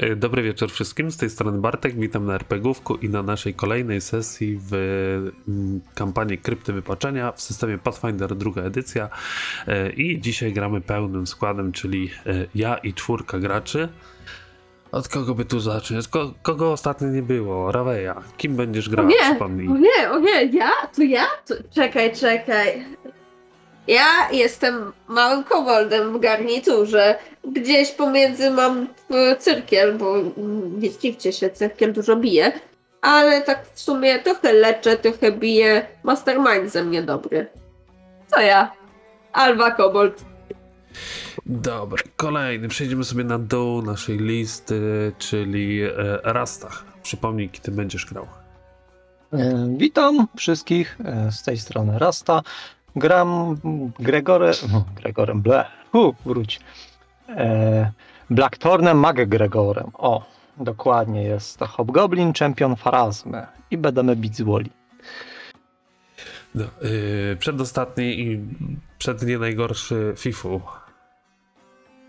E, Dobry wieczór wszystkim, z tej strony Bartek, witam na RPGówku i na naszej kolejnej sesji w mm, kampanii Krypty Wypaczenia w systemie Pathfinder druga edycja E, i dzisiaj gramy pełnym składem, czyli e, ja i czwórka graczy. Od kogo by tu zacząć? Ko kogo ostatnio nie było? Raweja. Kim będziesz O grał? nie, Przypomnij. o nie, o nie, ja? To ja? To... Czekaj, czekaj. Ja jestem małym koboldem w garniturze. Gdzieś pomiędzy mam e, cyrkiel, bo mm, nie zdziwcie się, cyrkiel dużo bije. Ale tak w sumie trochę leczę, trochę biję. Mastermind ze mnie dobry. To ja. Alba Kobold. Dobra, kolejny. Przejdziemy sobie na dół naszej listy, czyli e, Rasta. Przypomnij, kim ty będziesz grał. E, Witam wszystkich e, z tej strony Rasta. Gram Gregorem. Gregorem Ble. Hu, wróć. E, Blackthornem Mag Gregorem. O, dokładnie jest to Hobgoblin Champion Farazmy. I będziemy bić z Woli. No, yy, przedostatni i przed nie najgorszy FIFU.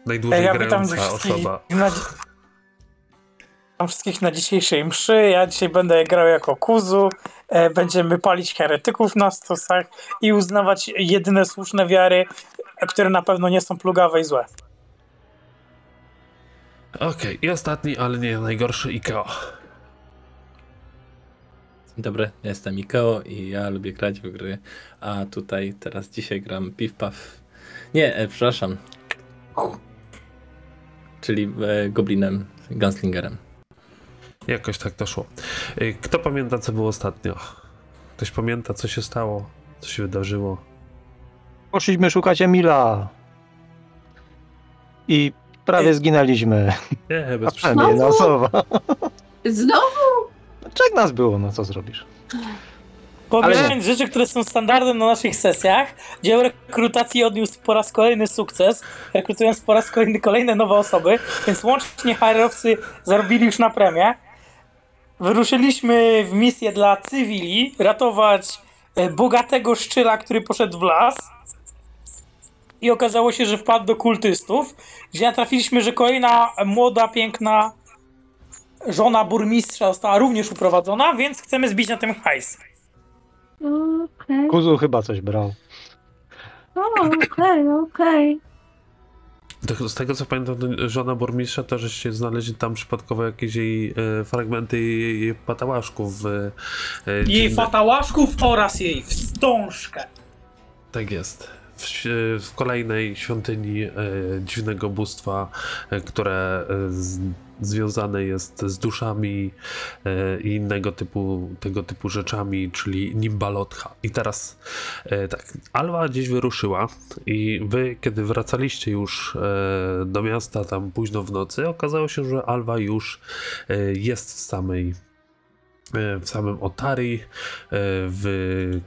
Najdłużej Ja grająca osoba. na, witam wszystkich na dzisiejszej mszy. Ja dzisiaj będę grał jako Kuzu. E, Będziemy palić heretyków na stosach i uznawać jedyne słuszne wiary, które na pewno nie są plugawe i złe. Okej, i ostatni, ale nie najgorszy Ikeo. Dzień dobry, ja jestem Ikeo i ja lubię grać w gry, a tutaj teraz dzisiaj gram Piw Paw. Nie, e, przepraszam. Czyli e, Goblinem, Gunslingerem. Jakoś tak to szło. Yy, kto pamięta, co było ostatnio? Ktoś pamięta, co się stało? Co się wydarzyło? Poszliśmy szukać Emila. I prawie zginęliśmy. Nie, bez A przynajmniej jedna osoba. Znowu? Czek nas było, no co zrobisz? Pomijając rzeczy, które są standardem na naszych sesjach, dział rekrutacji odniósł po raz kolejny sukces, rekrutując po raz kolejny kolejne nowe osoby, więc łącznie HR-owcy zarobili już na premię. Wyruszyliśmy w misję dla cywili, ratować e, bogatego szczyla, który poszedł w las. I okazało się, że wpadł do kultystów, gdzie natrafiliśmy, że kolejna młoda, piękna żona burmistrza została również uprowadzona, więc chcemy zbić na tym hajs. Okej, Kuzu chyba coś brał. okej, okej. Z tego co pamiętam, żona burmistrza to, żeście znaleźli tam przypadkowo jakieś jej e, fragmenty jej, jej patałaszków. E, Jej fatałaszków oraz jej wstążkę. Tak jest. W, w kolejnej świątyni e, dziwnego bóstwa, e, które e, z, związane jest z duszami e, i innego typu, tego typu rzeczami, czyli Nimbalotha. I teraz e, tak, Alwa gdzieś wyruszyła i wy, kiedy wracaliście już do miasta tam późno w nocy, okazało się, że Alwa już jest w samej w samym Otari, w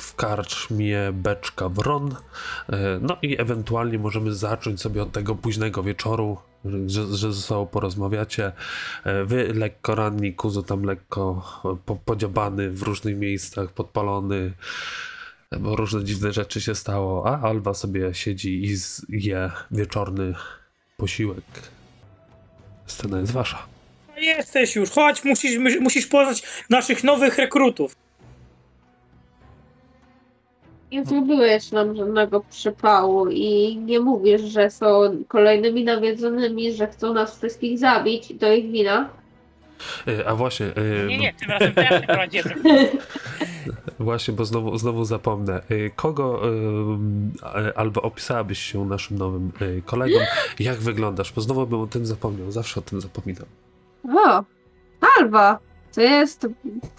w karczmie Beczka Wron. E, No i ewentualnie możemy zacząć sobie od tego późnego wieczoru, że, że ze sobą porozmawiacie. E, Wy lekko ranni, Kuzu tam lekko e, po, podziabany w różnych miejscach, podpalony, bo różne dziwne rzeczy się stało, a Alba sobie siedzi i je wieczorny posiłek. Scena jest wasza. Jesteś już, chodź, musisz, musisz poznać naszych nowych rekrutów. Nie zrobiłeś nam żadnego przypału i nie mówisz, że są kolejnymi nawiedzonymi, że chcą nas wszystkich zabić i to ich wina. E, A właśnie, e, Nie, nie, tym razem ja przeprowadziłem. Właśnie, bo znowu, znowu zapomnę. Y, Kogo albo opisałabyś się naszym nowym kolegom? Jak wyglądasz? Bo znowu bym o tym zapomniał. Zawsze o tym zapominam. O, Alba. To jest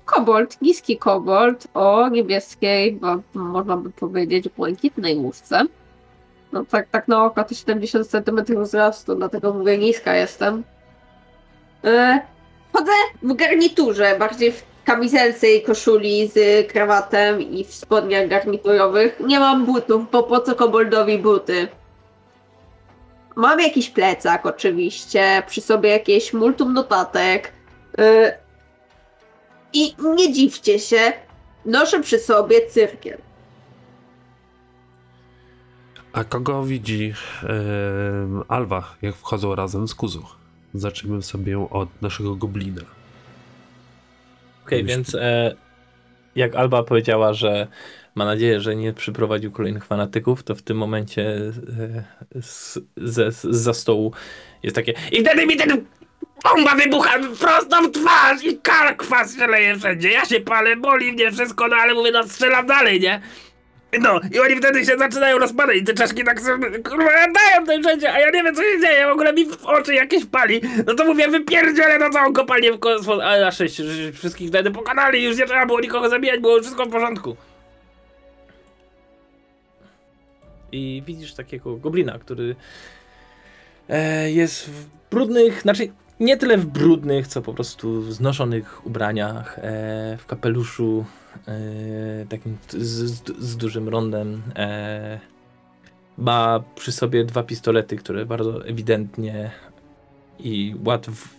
kobold, niski kobold o niebieskiej, bo można by powiedzieć błękitnej łóżce. No tak, tak na oko to 70 cm wzrostu, dlatego mówię niska jestem. E, chodzę w garniturze, bardziej w kamizelce i koszuli z krawatem i w spodniach garniturowych. Nie mam butów, bo po co koboldowi buty? Mam jakiś plecak oczywiście, przy sobie jakieś multum notatek. Y, I nie dziwcie się, noszę przy sobie cyrkiel. A kogo widzi ym, Alwa, jak wchodzą razem z Kuzu? zaczniemy sobie od naszego goblina. Okej, Myślę- więc e, jak Alba powiedziała, że ma nadzieję, że nie przyprowadził kolejnych fanatyków, to w tym momencie e, z, ze, z, za stołu jest takie i wtedy mi ten bomba wybucha prosto w twarz i kar kwas się leje wszędzie. Ja się palę, boli mnie wszystko, no ale mówię, no strzelam dalej, nie? No, i oni wtedy się zaczynają rozpadać i te czaszki tak sobie, kurwa, latają tutaj wszędzie, a ja nie wiem, co się dzieje, w ogóle mi w oczy jakieś pali. No to mówię, wypierdzielę na całą kopalnię w kosmos, ale na szczęście, że wszystkich wtedy pokonali, już nie trzeba było nikogo zabijać, było wszystko w porządku. I widzisz takiego goblina, który e, jest w brudnych, znaczy nie tyle w brudnych, co po prostu znoszonych ubraniach, e, w kapeluszu, e, takim z, z, z dużym rondem. E, ma przy sobie dwa pistolety, które bardzo ewidentnie i łatw,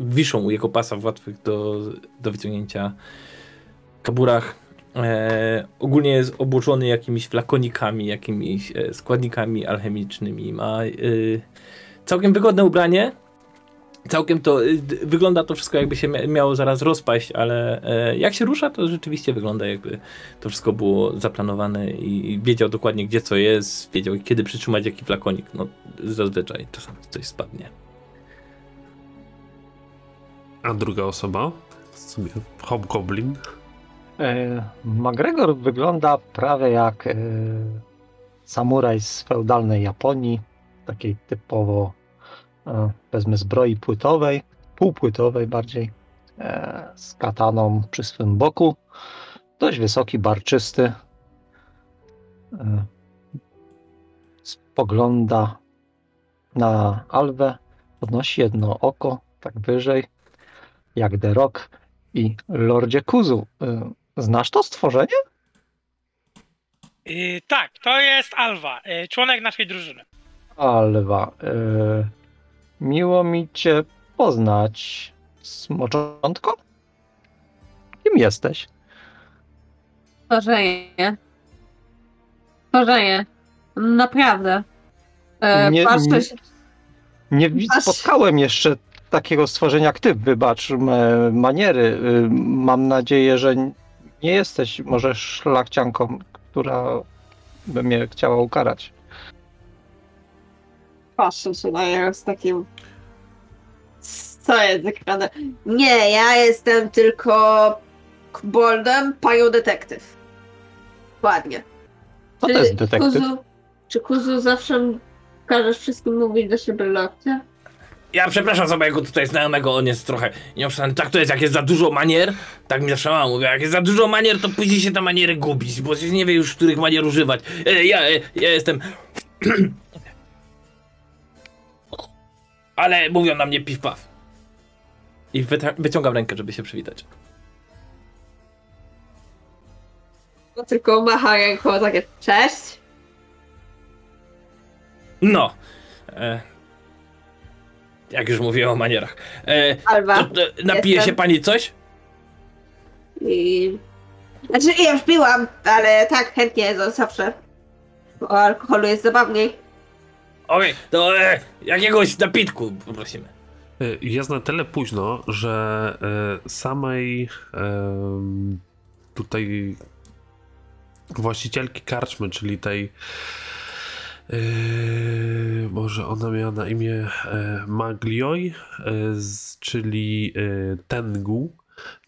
wiszą u jego pasa w łatwych do, do wyciągnięcia kaburach. E, ogólnie jest obłożony jakimiś flakonikami, jakimiś e, składnikami alchemicznymi. Ma e, całkiem wygodne ubranie. Całkiem to y, wygląda to wszystko jakby się mia- miało zaraz rozpaść, ale e, jak się rusza, to rzeczywiście wygląda jakby to wszystko było zaplanowane i wiedział dokładnie gdzie co jest, wiedział kiedy przytrzymać jaki flakonik. No zazwyczaj czasami coś spadnie. A druga osoba, w sumie Hobgoblin, E, McGregor wygląda prawie jak e, samuraj z feudalnej Japonii, takiej typowo wezmę zbroi płytowej, półpłytowej bardziej, e, z kataną przy swym boku. Dość wysoki, barczysty. E, spogląda na Alwę, podnosi jedno oko, tak wyżej, jak The Rock i Lordzie Kuzu. E, Znasz to stworzenie? Yy, tak, to jest Alwa, yy, członek naszej drużyny. Alwa, e, miło mi cię poznać, smoczątko? Kim jesteś? Stworzenie. Stworzenie. Naprawdę. E, Nie- patrzę nie- się. Nie wi- Aż- spotkałem jeszcze takiego stworzenia jak ty, wybacz me maniery. Y, Mam nadzieję, że nie jesteś może szlachcianką, która by mnie chciała ukarać. Patrzę się na niego z takim. Co jest ekrane? Nie, ja jestem tylko Boldem, panią detektyw. Ładnie. Co to jest detektyw? Kuzu, czy Kuzu zawsze każesz wszystkim mówić do siebie lokcie? Ja przepraszam za mojego tutaj znajomego, on jest trochę nieobszarny. Tak to jest, jak jest za dużo manier, tak mi zawsze mama jak jest za dużo manier, to później się te maniery gubić, bo się nie wie już, których manier używać. E, ja, e, ja jestem... Ale mówią na mnie piw-paw. I wyta- wyciągam rękę, żeby się przywitać. No tylko macha ręką takie cześć. No. E, jak już mówiłem o manierach. E, Alba. to, to, napije Jestem. się pani coś? I... Znaczy ja już piłam, ale tak chętnie za- zawsze. Bo o alkoholu jest zabawniej. Okej, to e, jakiegoś napitku poprosimy. Y, Jest na tyle późno, że y, samej em, tutaj właścicielki karczmy, czyli tej y, może ona miała na imię e, Maglioj, czyli Tengu,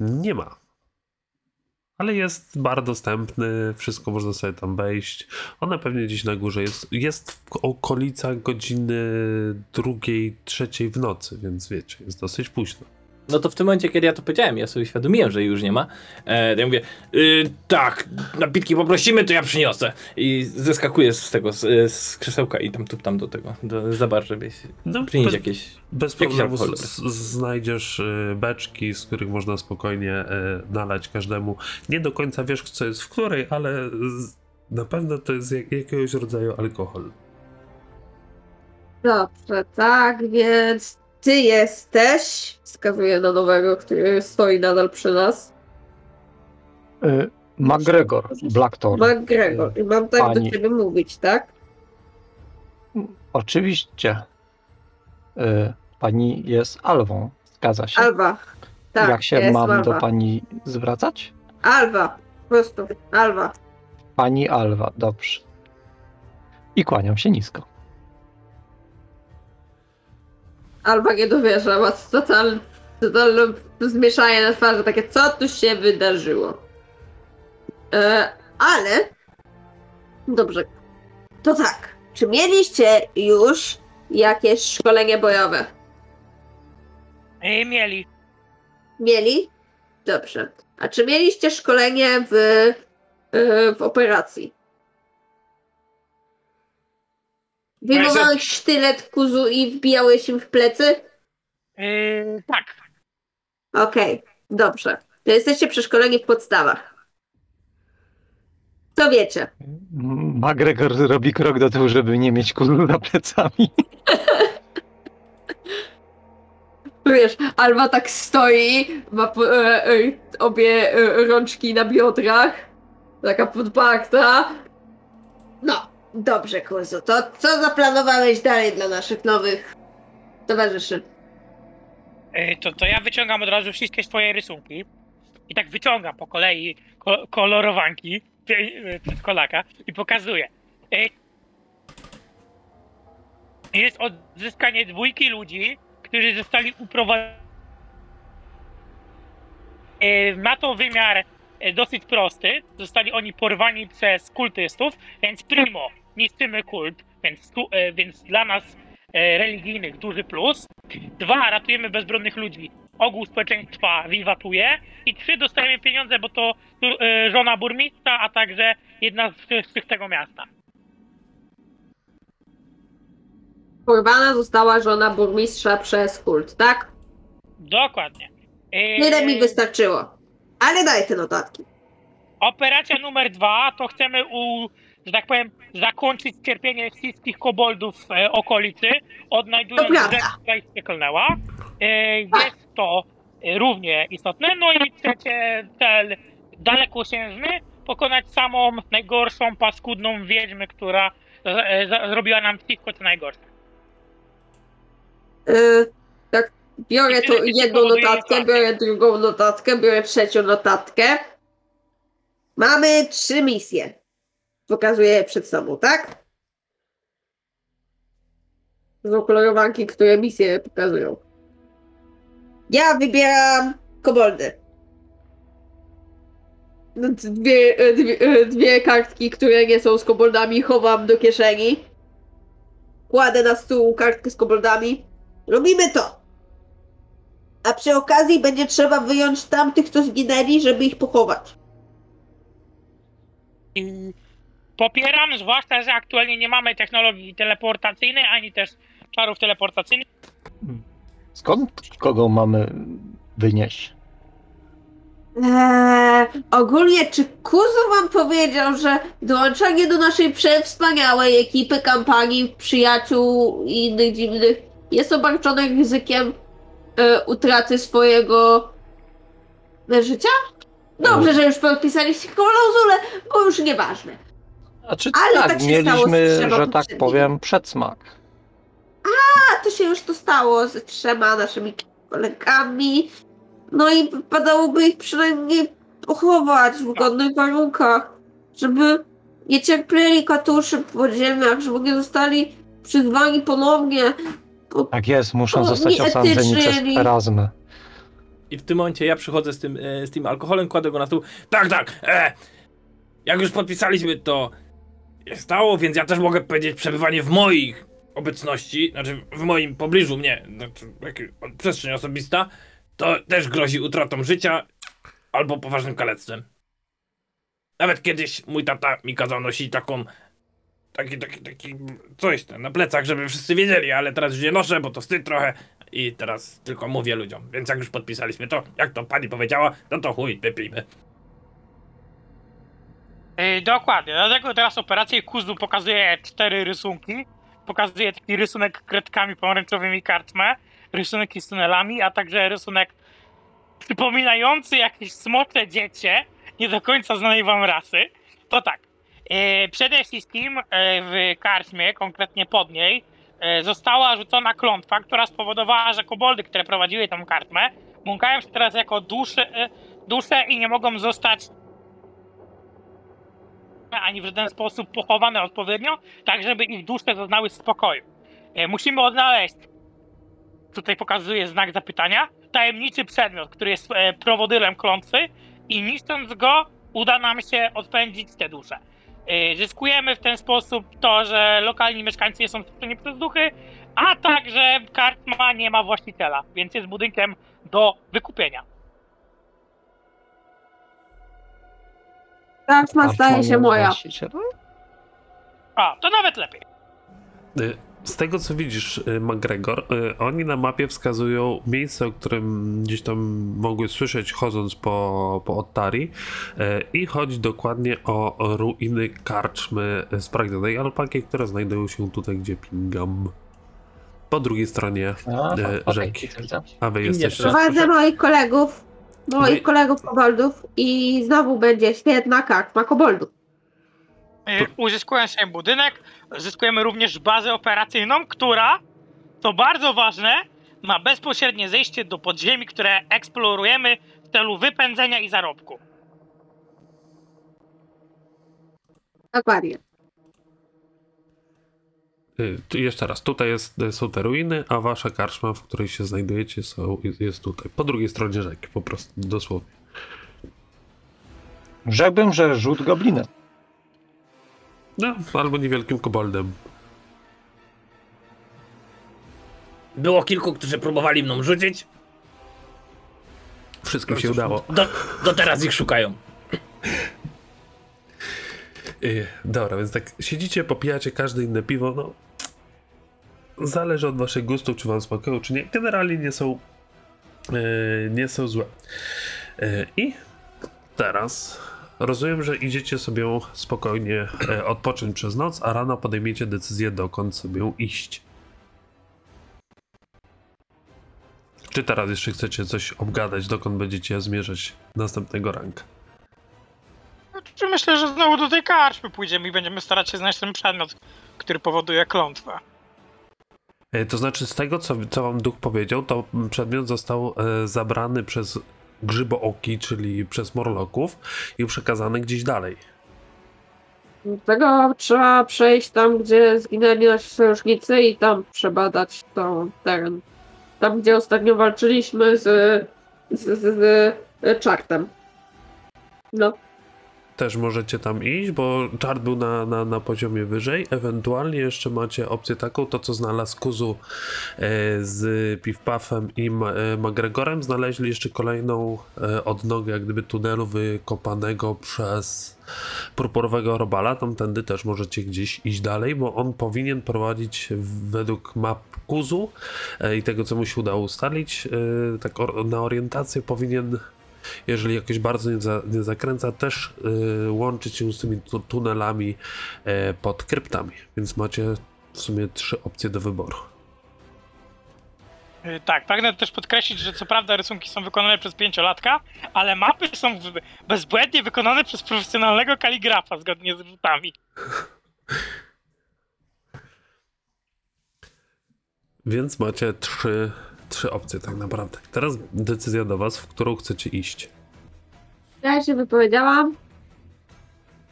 nie ma. Ale jest bar dostępny, wszystko można sobie tam wejść. Ona pewnie gdzieś na górze jest. Jest w okolicach godziny drugiej, trzeciej w nocy, więc wiecie, jest dosyć późno. No to w tym momencie, kiedy ja to powiedziałem, ja sobie świadomiłem, że jej już nie ma. E, to ja mówię, y, tak, napitki poprosimy, to ja przyniosę. I zeskakuję z tego, z, z krzesełka i tam tuptam do tego, do, za bar, żeby No, przynieść bez, jakieś... bez jakiś problemu z, znajdziesz y, beczki, z których można spokojnie y, nalać każdemu. Nie do końca wiesz, co jest w której, ale z, na pewno to jest jak, jakiegoś rodzaju alkohol. Dobrze, tak, więc ty jesteś, wskazuję na nowego, który stoi nadal przy nas, Y, McGregor, Blackthorn. McGregor. I mam tak Pani. do ciebie mówić, tak? Oczywiście. Y, pani jest Alwą. Zgadza się. Alwa. Tak, Jak się mam Alwa. do pani zwracać? Alwa. Po prostu. Alwa. Pani Alwa, dobrze. I kłaniam się nisko. Alwa nie dowierza, ma totalne, totalne zmieszanie na twarzy, takie co tu się wydarzyło. E, ale... Dobrze. To tak. Czy mieliście już jakieś szkolenie bojowe? E, mieli. Mieli? Dobrze. A czy mieliście szkolenie w, e, w operacji? Wyjmowałeś sztylet kuzu i wbijałeś im w plecy? E, tak. Okej, dobrze. To jesteście przeszkoleni w podstawach. Co wiecie? McGregor robi krok do tyłu, żeby nie mieć kulu za plecami. Wiesz, Alba tak stoi, ma e, e, obie e, rączki na biodrach, taka podparta. No, dobrze, Kuzu, to co zaplanowałeś dalej dla naszych nowych towarzyszy? E, to, to ja wyciągam od razu wszystkie swoje rysunki. I tak wyciągam po kolei ko- kolorowanki pie- e, przedszkolaka i pokazuję. E, Jest odzyskanie dwójki ludzi, którzy zostali uprowadzeni. Ma to wymiar dosyć prosty. Zostali oni porwani przez kultystów, więc primo, niszczymy kult, więc, tu, e, więc dla nas e, religijnych duży plus. Dwa, ratujemy bezbronnych ludzi. Ogół społeczeństwa wiwatuje. I trzy, dostajemy pieniądze, bo to tu, e, żona burmistrza, a także jedna z przyszłych tego miasta. Porwana została żona burmistrza przez kult, tak? Dokładnie. E, Tyle mi wystarczyło. Ale daj te notatki. Operacja numer dwa to chcemy u, że tak powiem, zakończyć cierpienie wszystkich koboldów w e, okolicy, odnajdując prawda. rzecz, która ich przeklnęła. E, jest to e, równie istotne. No i trzecie cel dalekosiężny, pokonać samą najgorszą, paskudną wiedźmę, która e, za, zrobiła nam wszystko co najgorsze. Tak, biorę tu jedną notatkę, biorę drugą notatkę, biorę trzecią notatkę. Mamy trzy misje. Pokazuję je przed sobą, tak? To są kolorowanki, które misje pokazują. Ja wybieram koboldy. No, Dwie, e, dwie, e, dwie kartki, które nie są z koboldami, chowam do kieszeni. Kładę na stół kartkę z koboldami. Robimy to. A przy okazji będzie trzeba wyjąć tamtych, co zginęli, żeby ich pochować. I popieram, zwłaszcza, że aktualnie nie mamy technologii teleportacyjnej, ani też czarów teleportacyjnych. Skąd kogo mamy wynieść? Eee, ogólnie, czy Kuzu wam powiedział, że dołączenie do naszej przewspaniałej ekipy kampanii przyjaciół i innych dziwnych jest obarczone ryzykiem e, utraty swojego e, życia? Dobrze, że już podpisaliście klauzulę, bo już nieważne. A czy Ale tak, tak się stało z mieliśmy, że tak powiem, przedsmak. A to się już to stało z trzema naszymi kolegami. No i wypadałoby ich przynajmniej pochować w godnych warunkach, żeby nie cierpieli katuszy w podziemiach, żeby nie zostali przyzwani ponownie. Tak jest, muszą O, zostać nieetycznie, osądzeni przez nie- Perazmę. I w tym momencie ja przychodzę z tym, e, z tym alkoholem, kładę go na stół. Tak, tak, e, jak już podpisaliśmy, to stało, więc ja też mogę powiedzieć przebywanie w moich obecności, znaczy w moim pobliżu mnie, znaczy przestrzeń osobista, to też grozi utratą życia albo poważnym kalectwem. Nawet kiedyś mój tata mi kazał nosić taką taki, taki, taki coś na plecach, żeby wszyscy wiedzieli, ale teraz już nie noszę, bo to wstyd trochę i teraz tylko mówię ludziom. Więc jak już podpisaliśmy to, jak to pani powiedziała, no to chuj, wypijmy. Yy, dokładnie, dlatego teraz operację Kuzu pokazuje cztery rysunki. Pokazuje taki rysunek kredkami pomarańczowymi kartmę, rysunek z tunelami, a także rysunek przypominający jakieś smocze dziecię, nie do końca znanej wam rasy. To tak, yy, przede wszystkim yy, w karczmie, konkretnie pod niej, została rzucona klątwa, która spowodowała, że koboldy, które prowadziły tą kartmę, błąkają się teraz jako dusze, dusze i nie mogą zostać ani w żaden sposób pochowane odpowiednio, tak żeby ich dusze zaznały spokoju. E, Musimy odnaleźć, tutaj pokazuję znak zapytania, tajemniczy przedmiot, który jest e, prowodyrem klątwy i niszcząc go uda nam się odpędzić te dusze. E, Zyskujemy w ten sposób to, że lokalni mieszkańcy nie są straszeni przez duchy, a także kartma nie ma właściciela, więc jest budynkiem do wykupienia. Karczma A staje się moja. właściciela? A, to nawet lepiej. Y, Z tego co widzisz, y, McGregor, y, oni na mapie wskazują miejsce, o którym gdzieś tam mogły słyszeć chodząc po, po Ottari y, i chodzi dokładnie o ruiny karczmy spragnionej alpaki, które znajdują się tutaj, gdzie pingam. Po drugiej stronie, A, E, okej, rzeki. widzę, widzę. a wy jesteście... Prowadzę moich kolegów, moich Wy- kolegów koboldów i znowu będzie świetna kartma koboldów. Y, Uzyskując sobie budynek, zyskujemy również bazę operacyjną, która, to bardzo ważne, ma bezpośrednie zejście do podziemi, które eksplorujemy w celu wypędzenia i zarobku. Dokładnie. Y, Jeszcze raz, tutaj jest, są te ruiny, a wasza karczma, w której się znajdujecie, są, jest tutaj. Po drugiej stronie rzeki, po prostu, dosłownie. Rzekłbym, że rzut goblinem. No, albo niewielkim koboldem. Było kilku, którzy próbowali mną rzucić. Wszystkim się udało. Do, do teraz ich szukają. Y, dobra, więc tak siedzicie, popijacie każde inne piwo, no zależy od waszych gustów, czy wam smakują, czy nie. Generalnie nie są y, nie są złe. Y, I teraz rozumiem, że idziecie sobie spokojnie y, odpocząć przez noc, a rano podejmiecie decyzję, dokąd sobie iść. Czy teraz jeszcze chcecie coś obgadać, dokąd będziecie zmierzać następnego ranka? Czy myślę, że znowu do tej karczmy pójdziemy i będziemy starać się znaleźć ten przedmiot, który powoduje klątwę. E, To znaczy, z tego co, co wam duch powiedział, to przedmiot został e, zabrany przez grzybooki, czyli przez morloków i przekazany gdzieś dalej. Dlatego trzeba przejść tam, gdzie zginęli nasi sojusznicy i tam przebadać tą teren. Tam, gdzie ostatnio walczyliśmy z, z, z, z, z czartem. No, Też możecie tam iść, bo czart był na, na, na poziomie wyżej. Ewentualnie jeszcze macie opcję taką, to co znalazł Kuzu e, z Piwpafem i e, McGregorem. Znaleźli jeszcze kolejną e, odnogę, jak gdyby tunelu wykopanego przez purpurowego robala. Tamtędy też możecie gdzieś iść dalej, bo on powinien prowadzić według map Kuzu i tego, co mu się udało ustalić, tak na orientację powinien jeżeli jakoś bardzo nie, za, nie zakręca, też y, łączyć się z tymi tu, tunelami e, pod kryptami. Więc macie w sumie trzy opcje do wyboru. Y, Tak, pragnę też podkreślić, że co prawda rysunki są wykonane przez pięciolatka, ale mapy są bezbłędnie wykonane przez profesjonalnego kaligrafa zgodnie z rzutami. Więc macie trzy, trzy opcje tak naprawdę. Teraz decyzja do was, w którą chcecie iść. ja się wypowiedziałam.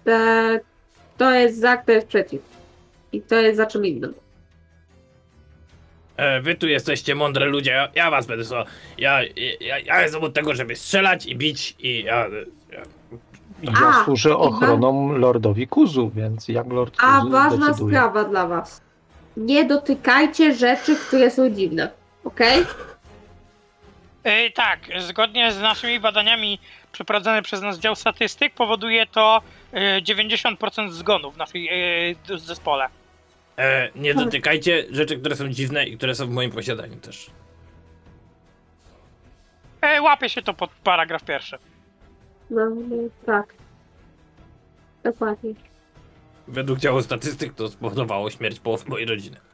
Te, to jest za, to jest przeciw. I to jest za czym innym. E, wy tu jesteście mądre ludzie, ja, ja was będę so, ja, ja, ja jestem od tego, żeby strzelać i bić i ja, ja Ja A, służę ochroną lordowi Kuzu, więc jak lord Kuzu A ważna decyduje. sprawa dla was. Nie dotykajcie rzeczy, które są dziwne. Okej? Y, tak, zgodnie z naszymi badaniami przeprowadzone przez nas dział statystyk powoduje to y, 90% zgonów w naszej y, zespole. e, nie dotykajcie rzeczy, które są dziwne i które są w moim posiadaniu też. Y, łapie się to pod paragraf pierwszy. No, no, tak. Dokładnie. Według działu statystyk to spowodowało śmierć połowy mojej rodziny.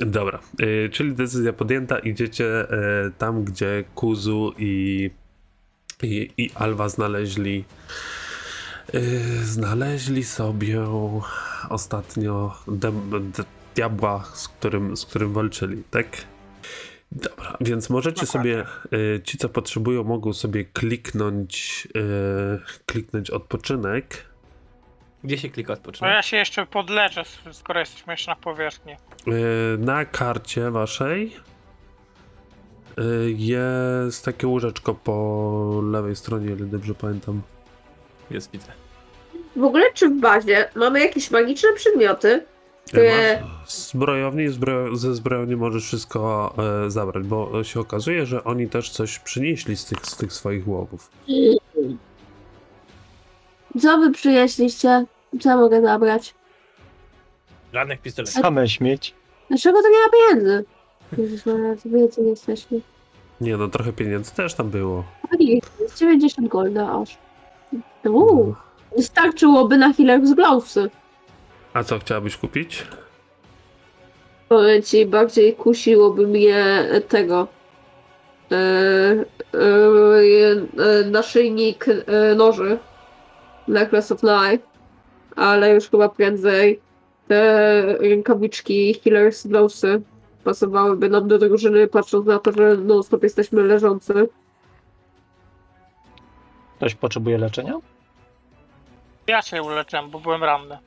Dobra, y, czyli decyzja podjęta, idziecie y, tam, gdzie Kuzu i, i, i Alwa znaleźli Yy, znaleźli sobie ostatnio dem- diabła, z którym, z którym walczyli, tak? Dobra, więc możecie Dokładnie. sobie, ci co potrzebują, mogą sobie kliknąć, kliknąć odpoczynek. Gdzie się klika No odpoczynek? ja się jeszcze podleczę, skoro jesteśmy jeszcze na powierzchni. Yy, na karcie waszej yy, jest takie łóżeczko po lewej stronie, ile dobrze pamiętam. Jest, widzę. W ogóle czy w bazie mamy jakieś magiczne przedmioty? Yy, Yy. masz Zbrojowni, zbrojo, ze zbrojowni możesz wszystko e, zabrać, bo się okazuje, że oni też coś przynieśli z tych, z tych swoich łowów. Co wy przynieśliście? Co ja mogę zabrać? Żadnych pistoletów. Same śmieć. Dlaczego to nie ma pieniędzy? Jezus Maria, to wiecie, nie jesteśmy. Nie no, trochę pieniędzy też tam było. Jest 90 golda aż. Uuu, wystarczyłoby na healer z Glowsy. A co chciałabyś kupić? Powiem ci, bardziej kusiłoby mnie tego. E, e, e, naszyjnik e, noży. Necklace of Life. Ale już chyba prędzej te rękawiczki Healers Glowsy pasowałyby nam do drużyny, patrząc na to, że non stop jesteśmy leżący. Ktoś potrzebuje leczenia? Ja się uleczyłem, bo byłem ranny.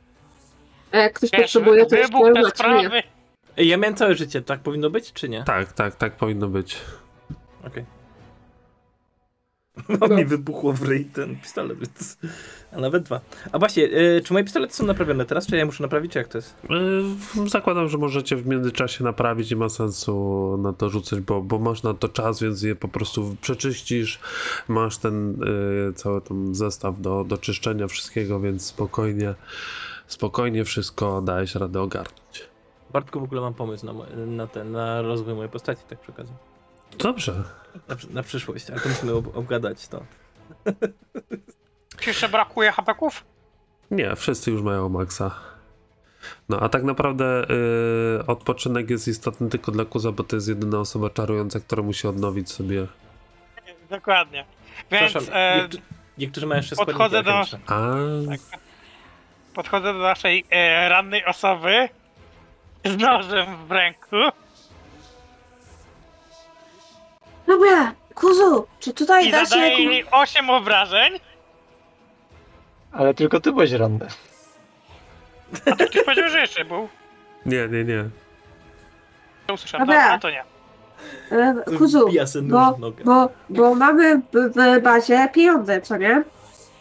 A jak ktoś Wiesz, potrzebuje, to już wybuch te powiem, czy nie. sprawy. Ej, ja miałem całe życie, tak powinno być, czy nie? Tak, tak, tak powinno być. Okej. No mi wybuchło w ryj ten pistolet, więc... A nawet dwa. A właśnie, y, czy moje pistolety są naprawione teraz, czy ja muszę naprawić, czy jak to jest? Yy, zakładam, że możecie w międzyczasie naprawić, nie ma sensu na to rzucać, bo, bo masz na to czas, więc je po prostu przeczyścisz. Masz ten yy, cały tam zestaw do, do czyszczenia wszystkiego, więc spokojnie, spokojnie wszystko dałeś radę ogarnąć. Bartku, w ogóle mam pomysł na, na ten, na rozwój mojej postaci, tak przy okazji. Dobrze. Na, na przyszłość, ale to musimy ob obgadać to. Ci jeszcze brakuje hapeków? Nie, wszyscy już mają maksa. No a tak naprawdę yy, odpoczynek jest istotny tylko dla Kuza, bo to jest jedyna osoba czarująca, która musi odnowić sobie. Dokładnie. Więc e, niektórzy, niektórzy mają jeszcze podchodzę do-. A podchodzę do naszej e, rannej osoby z nożem w ręku. Dobra, Kuzu, czy tutaj I da się zadaję jakiś... jej 8 obrażeń. Ale tylko ty byłeś ranny. A to ktoś powiedział, że jeszcze był. nie, nie, nie. Nie usłyszałem, Dobra. dobra, to nie. E, Kuzu, Wbija se nóż bo, w nogę. bo, bo mamy w, w bazie pieniądze, co nie?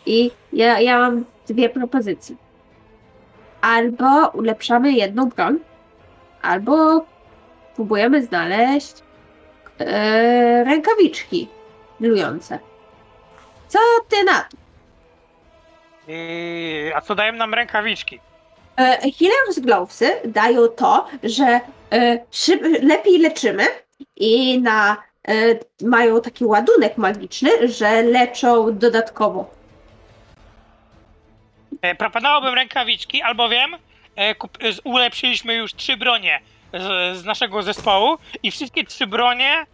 I ja, ja mam dwie propozycje. Albo ulepszamy jedną broń, albo próbujemy znaleźć e, rękawiczki milujące. Co ty na to? I, a co dają nam rękawiczki? E, Healers Glovesy dają to, że e, szyb, lepiej leczymy i na, e, mają taki ładunek magiczny, że leczą dodatkowo. E, proponowałbym rękawiczki, albowiem e, kup, z- ulepszyliśmy już trzy bronie z, z naszego zespołu i wszystkie trzy bronie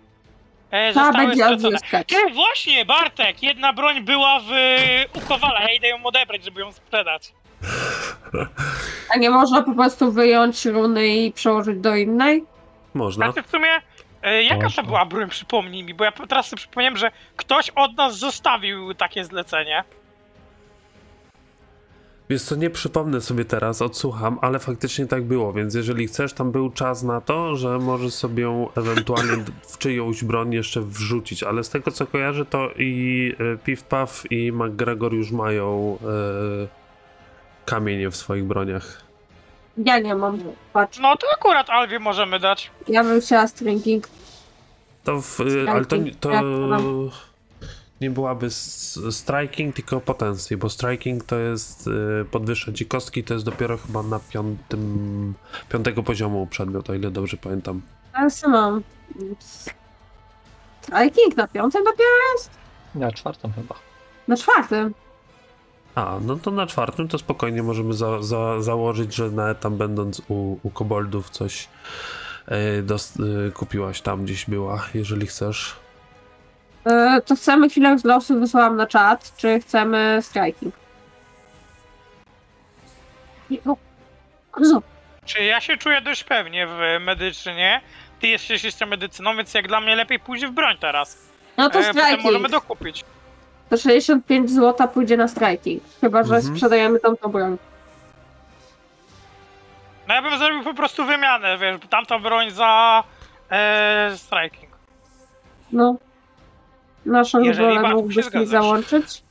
e, zostały będzie stracone. odzyskać. Ty, właśnie, Bartek, jedna broń była w u Kowala, ja idę ją odebrać, żeby ją sprzedać. A nie można po prostu wyjąć runy i przełożyć do innej? Można. Znaczy w sumie, e, jaka Można. to była broń, przypomnij mi, bo ja teraz sobie przypomniałem, że ktoś od nas zostawił takie zlecenie. Wiesz co, nie przypomnę sobie teraz, odsłucham, ale faktycznie tak było, więc jeżeli chcesz, tam był czas na to, że możesz sobie ją ewentualnie w czyjąś broń jeszcze wrzucić, ale z tego co kojarzę, to i e, Piff Puff i McGregor już mają e, kamienie w swoich broniach. Ja nie mam. Patrz, No to akurat Alwie możemy dać. ja bym chciała stringing. To w, e, ale to, nie- to nie byłaby striking, tylko potencje, bo striking to jest e, podwyższa ci kostki, to jest dopiero chyba na piątym, piątego poziomu przedmiot, o ile dobrze pamiętam. Ja sobie mam. Striking na piątym dopiero? Na czwartą chyba. Na czwartym. A, no to na czwartym to spokojnie możemy za, za, założyć, że nawet tam będąc u, u koboldów coś dos, e, kupiłaś tam gdzieś była, jeżeli chcesz. E, to chcemy chwilę z losu wysłałam na czat, czy chcemy striking? No. Co? Czy ja się czuję dość pewnie w medycynie? Ty jesteś jeszcze medycyną, więc jak dla mnie lepiej pójść w broń teraz. No to E, potem możemy striking. dokupić. To 65 zł pójdzie na striking. Chyba, że Mhm. sprzedajemy tamtą broń. No ja bym zrobił po prostu wymianę, wiesz, tamtą broń za e, striking. No. Naszą Jeżeli wolę Bartku się mógłbyś mi zgadzasz. załączyć?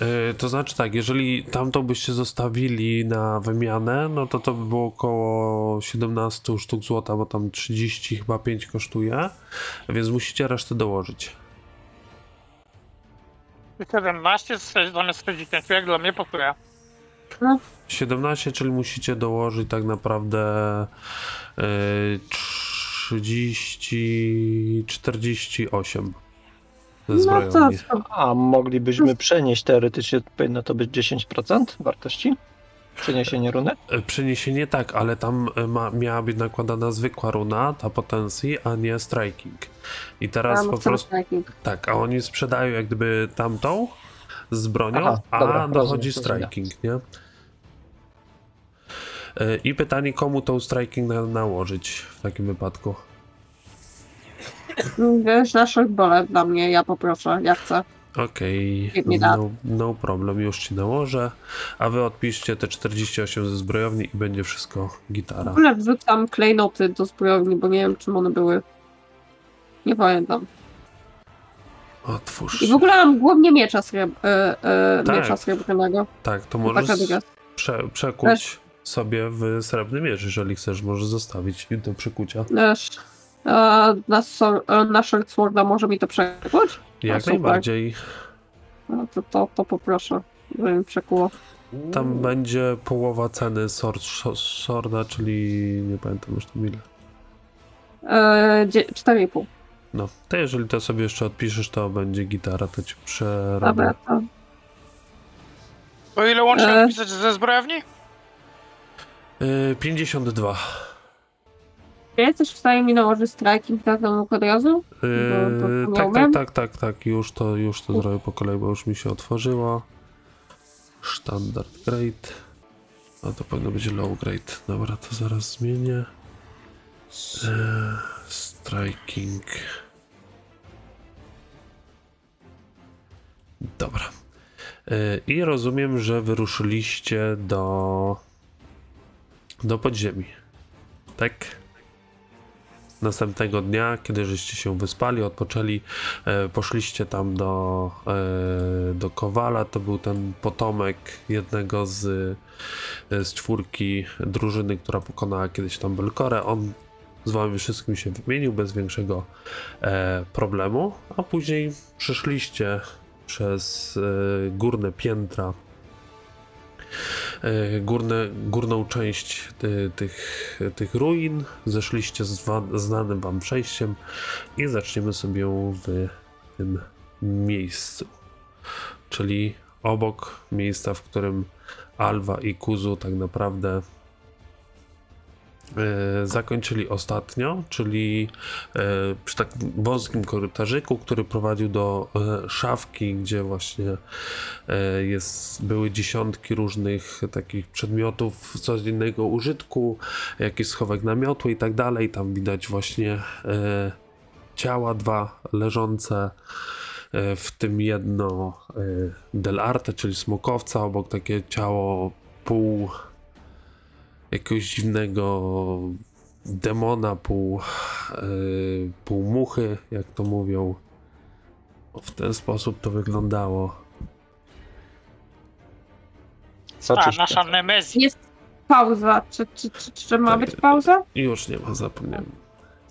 Yy, to znaczy tak, jeżeli tamto byście zostawili na wymianę, no to to by było około 17 sztuk złota, bo tam 30 chyba 5 kosztuje, więc musicie resztę dołożyć. 17 z 6 zamiast 60, jak dla mnie pasuje. 17, czyli musicie dołożyć tak naprawdę yy, 30, 48 ze No to co? A moglibyśmy przenieść teoretycznie, powinno to być 10% wartości? Przeniesienie runy? E, Przeniesienie tak, ale tam e, ma, miała być nakładana zwykła runa, ta potencji, a nie striking. I teraz po prostu striking. tak, a oni sprzedają jak gdyby tamtą z bronią, Aha, a dobra, dochodzi rozumiem, striking, nie? E, I pytanie, komu tą striking na, nałożyć w takim wypadku? Wiesz, naszych bole dla mnie, ja poproszę, ja chcę. Okej, that. no, no problem, już ci nałożę, a wy odpiszcie te 48 ze zbrojowni i będzie wszystko W gitara. ogóle wrzucam klejnoty do zbrojowni, bo nie wiem czym one były. Nie pamiętam. Otwórz. I w ogóle mam głównie miecza, srebr, e, e, Tak. miecza srebrnego. Tak, to możesz prze, przekuć sobie w srebrny miecz, jeżeli chcesz, możesz zostawić do przekucia. Też. E, na, sor, e, na short sworda może mi to przekuć? Jak super. najbardziej. No to, to, to poproszę, żeby mi przekuło. Tam będzie połowa ceny sord, sorda, czyli nie pamiętam już tam ile. E, dzie- 4,5. No, to jeżeli to sobie jeszcze odpiszesz, to będzie gitara, to ci przerobię. Dobra, to O ile łącznie E. odpisać ze zbrojowni? Y, 52. Czy jesteś w stanie mi nałożyć striking na ten od razu? Yy, tak, tak, tak, tak, tak, już to, już to zrobię po kolei, bo już mi się otworzyło. Standard grade. A to powinno być low grade. Dobra, to zaraz zmienię. Eee, striking. Dobra. Eee, I rozumiem, że wyruszyliście do do podziemi. Tak? Następnego dnia, kiedy żeście się wyspali, odpoczęli, e, poszliście tam do, e, do Kowala. To był ten potomek jednego z, e, z czwórki drużyny, która pokonała kiedyś tam Belkorę. On z wami wszystkim się wymienił bez większego problemu, a później przeszliście przez górne piętra górne, górną część ty, tych, tych ruin, zeszliście z znanym wam przejściem i zaczniemy sobie w tym miejscu. Czyli obok miejsca, w którym Alwa i Kuzu tak naprawdę e, zakończyli ostatnio, czyli e, przy takim wąskim korytarzyku, który prowadził do e, szafki, gdzie właśnie e, jest, były dziesiątki różnych takich przedmiotów codziennego użytku, jakiś schowek na miotły i tak dalej. Tam widać właśnie e, ciała dwa leżące, e, w tym jedno e, Del Arte, czyli smokowca, obok takie ciało pół jakiegoś dziwnego demona, pół, e, pół muchy, jak to mówią. W ten sposób to wyglądało. A, Zaczyszczę. nasza Nemezja. Jest pauza. Czy, czy, czy, czy ma Tak. być pauza? Już nie ma, zapomniałem.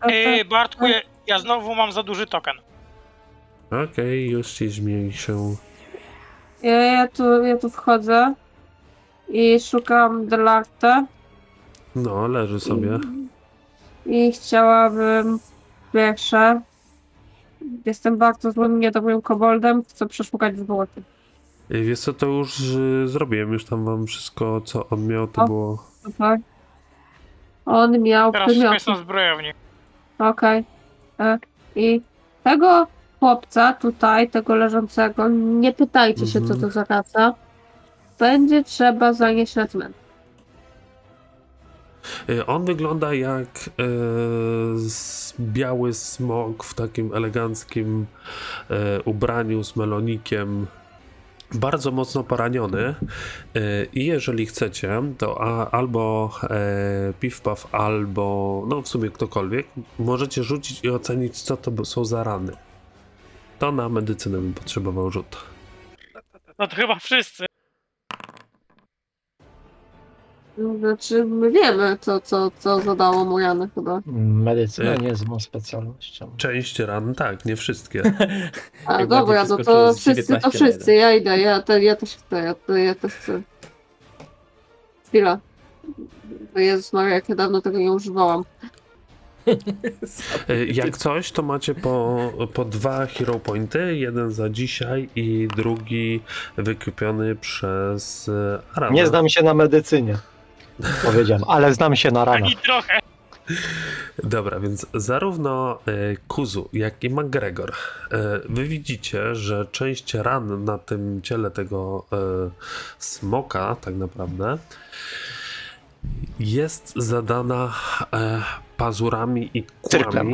Ej, Bartku, ja, ja znowu mam za duży token. Okej, już ci zmniejszę. ja, ja, tu, ja tu wchodzę i szukam Delarte No, leży sobie. i chciałabym pierwsze. Jestem bardzo złym, niedobrym koboldem. Chcę przeszukać zwłoki. Y, Wiesz co, to już y, zrobiłem, już tam wam wszystko, co on miał, to O. było... Super. On miał Teraz wszystko jest na zbrojowni. Okej. E, I tego chłopca tutaj, tego leżącego, nie pytajcie się, co Mhm. to za rasa. Będzie trzeba zanieść na cmentarz. Y, On wygląda jak s- biały smok w takim eleganckim y, ubraniu z melonikiem. Bardzo mocno poraniony. I jeżeli chcecie, to a, albo e, Piw-Paw, albo no w sumie ktokolwiek, możecie rzucić i ocenić, co to są za rany. To na medycynę bym potrzebował rzut. No to chyba wszyscy. Znaczy, my wiemy, co, co, co zadało mu rany chyba. Medycyna Y. nie jest moją specjalnością. Część ran, tak, nie wszystkie. A dobra, no to z wszyscy, 19 to wszyscy, ja idę, ja, te, ja też chcę, ja, te, ja też chcę. Chwila. O Jezus Maria, jak ja dawno tego nie używałam. Y, Jak coś, to macie po, po dwa hero pointy, jeden za dzisiaj i drugi wykupiony przez y, Arana. Nie znam się na medycynie. Powiedziałem, ale znam się na ranach. Ani trochę. Dobra, więc zarówno e, Kuzu, jak i McGregor, e, wy widzicie, że część ran na tym ciele tego e, smoka, tak naprawdę, jest zadana pazurami i Cyrklem.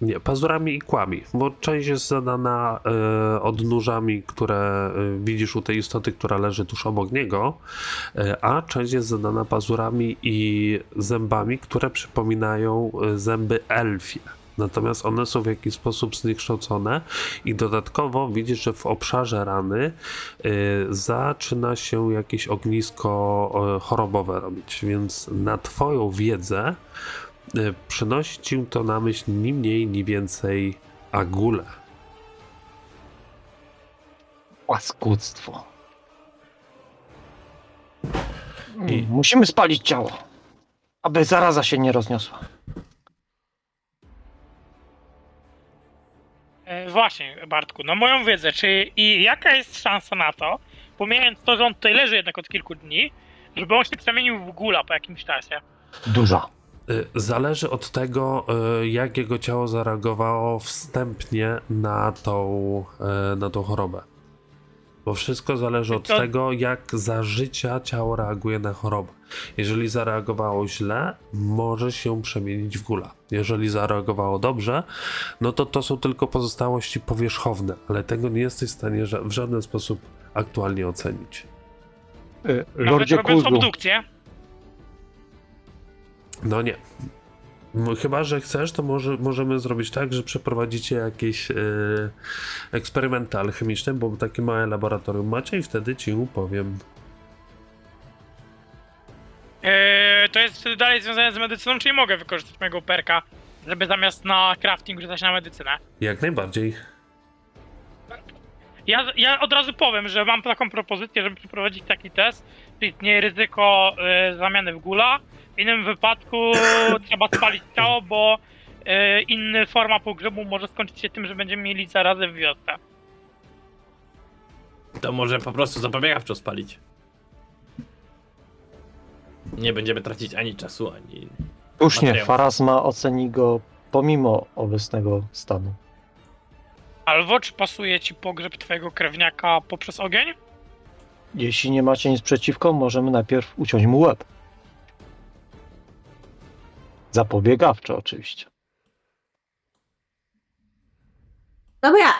Nie, pazurami i kłami, bo część jest zadana e, odnóżami, które e, widzisz u tej istoty, która leży tuż obok niego, e, a część jest zadana pazurami i zębami, które przypominają zęby elfie. Natomiast one są w jakiś sposób zniekształcone i dodatkowo widzisz, że w obszarze rany e, zaczyna się jakieś ognisko e, chorobowe robić, więc na twoją wiedzę e, przynosi ci to na myśl ni mniej, ni więcej agule. Paskudztwo. I- Musimy spalić ciało, aby zaraza się nie rozniosła. E, właśnie, Bartku, na moją wiedzę, czy i jaka jest szansa na to, pomijając to, że on tutaj leży jednak od kilku dni, żeby on się przemienił w gula po jakimś czasie? Duża. Y, Zależy od tego, y, jak jego ciało zareagowało wstępnie na tą, y, na tą chorobę. Bo wszystko zależy od To- tego, jak za życia ciało reaguje na chorobę. Jeżeli zareagowało źle, może się przemienić w gula. Jeżeli zareagowało dobrze, no to to są tylko pozostałości powierzchowne, ale tego nie jesteś w stanie w żaden sposób aktualnie ocenić. Y, Nawet Lordzie robiąc obdukcję, No nie. Chyba, że chcesz, to może, możemy zrobić tak, że przeprowadzicie jakieś e, eksperymenty alchemiczne, bo takie małe laboratorium macie i wtedy ci powiem. e, to jest wtedy dalej związane z medycyną, czyli mogę wykorzystać mojego perka, żeby zamiast na crafting rzucać na medycynę. Jak najbardziej. Ja, ja od razu powiem, że mam taką propozycję, żeby przeprowadzić taki test, czyli istnieje ryzyko e, zamiany w gula. W innym wypadku trzeba spalić ciało, bo e, inna forma pogrzebu może skończyć się tym, że będziemy mieli zarazę w wiosce. To może po prostu zapobiegawczo spalić. Nie będziemy tracić ani czasu, ani. słusznie. Farazma oceni go pomimo obecnego stanu. Albo czy pasuje ci pogrzeb twojego krewniaka poprzez ogień? Jeśli nie macie nic przeciwko, możemy najpierw uciąć mu łeb. Zapobiegawczo oczywiście. Dobra.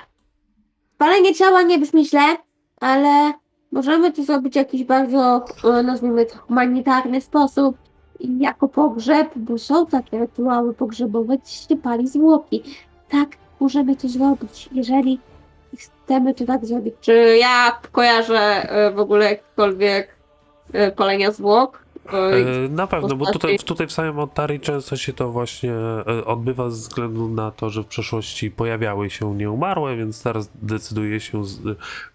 Spalenie ciała nie brzmi źle, ale możemy to zrobić w jakiś bardzo, e, nazwijmy to, humanitarny sposób. I jako pogrzeb, bo są takie rytuały pogrzebowe, gdzie się pali zwłoki. Tak, możemy to zrobić, jeżeli chcemy to tak zrobić. Czy ja kojarzę e, w ogóle jakiekolwiek e, palenia zwłok? E, na pewno, bo tutaj, tutaj w samym Ontarii często się to właśnie e, odbywa ze względu na to, że w przeszłości pojawiały się nieumarłe, więc teraz decyduje się,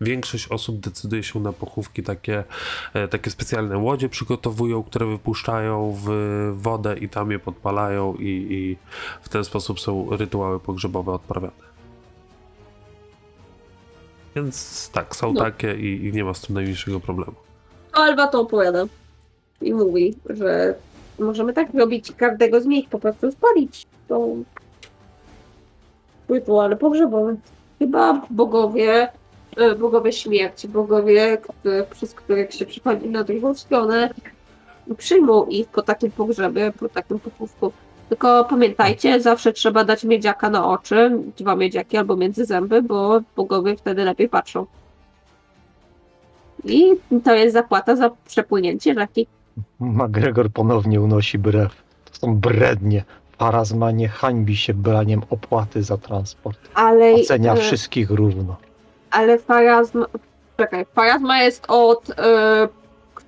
większość osób decyduje się na pochówki takie, e, takie specjalne łodzie przygotowują, które wypuszczają w wodę i tam je podpalają i, i w ten sposób są rytuały pogrzebowe odprawiane. Więc tak, są No. takie i, i nie ma z tym najmniejszego problemu. Alba to opowiada i mówi, że możemy tak robić każdego z nich, po prostu spalić tą rytuale pogrzebowe. Chyba bogowie, e, bogowie śmierci, bogowie, przez których się przychodzi na drugą stronę, przyjmą ich po takim pogrzebie, po takim pochówku. Tylko pamiętajcie, zawsze trzeba dać miedziaka na oczy, dwa miedziaki albo między zęby, bo bogowie wtedy lepiej patrzą. I to jest zapłata za przepłynięcie rzeki. McGregor ponownie unosi brew. To są brednie. Farazma nie hańbi się braniem opłaty za transport. Ale, Ocenia e, wszystkich równo. ale farazma. Czekaj, farazma jest od e,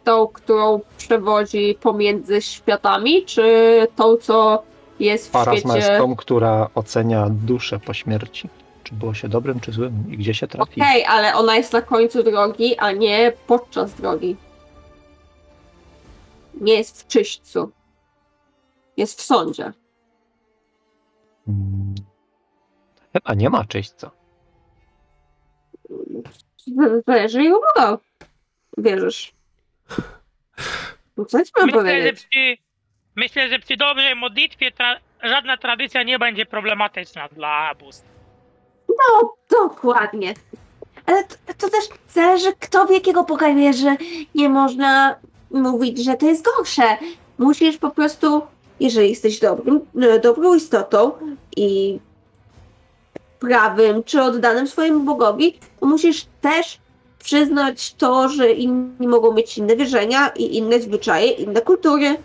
tą, którą przewozi pomiędzy światami, czy tą, co jest w Farazma świecie. jest tą, która ocenia duszę po śmierci. Czy było się dobrym, czy złym i gdzie się trafi. Okej, ale ona jest na końcu drogi, a nie podczas drogi. Nie jest w czyśćcu. Jest w sądzie. Mm. Chyba nie ma czyśćca. Zależy jak uda. Wierzysz. No co ci mam Myślę, że powiedzieć? przy, myślę, że przy dobrej modlitwie tra, żadna tradycja nie będzie problematyczna dla bóstw. No, dokładnie. Ale to, to też zależy, kto w jakiego Boga wierzy. Nie można mówić, że to jest gorsze. Musisz po prostu, jeżeli jesteś dobrym, e, dobrą istotą i prawym czy oddanym swojemu Bogowi, musisz też przyznać to, że inni mogą mieć inne wierzenia i inne zwyczaje, inne kultury.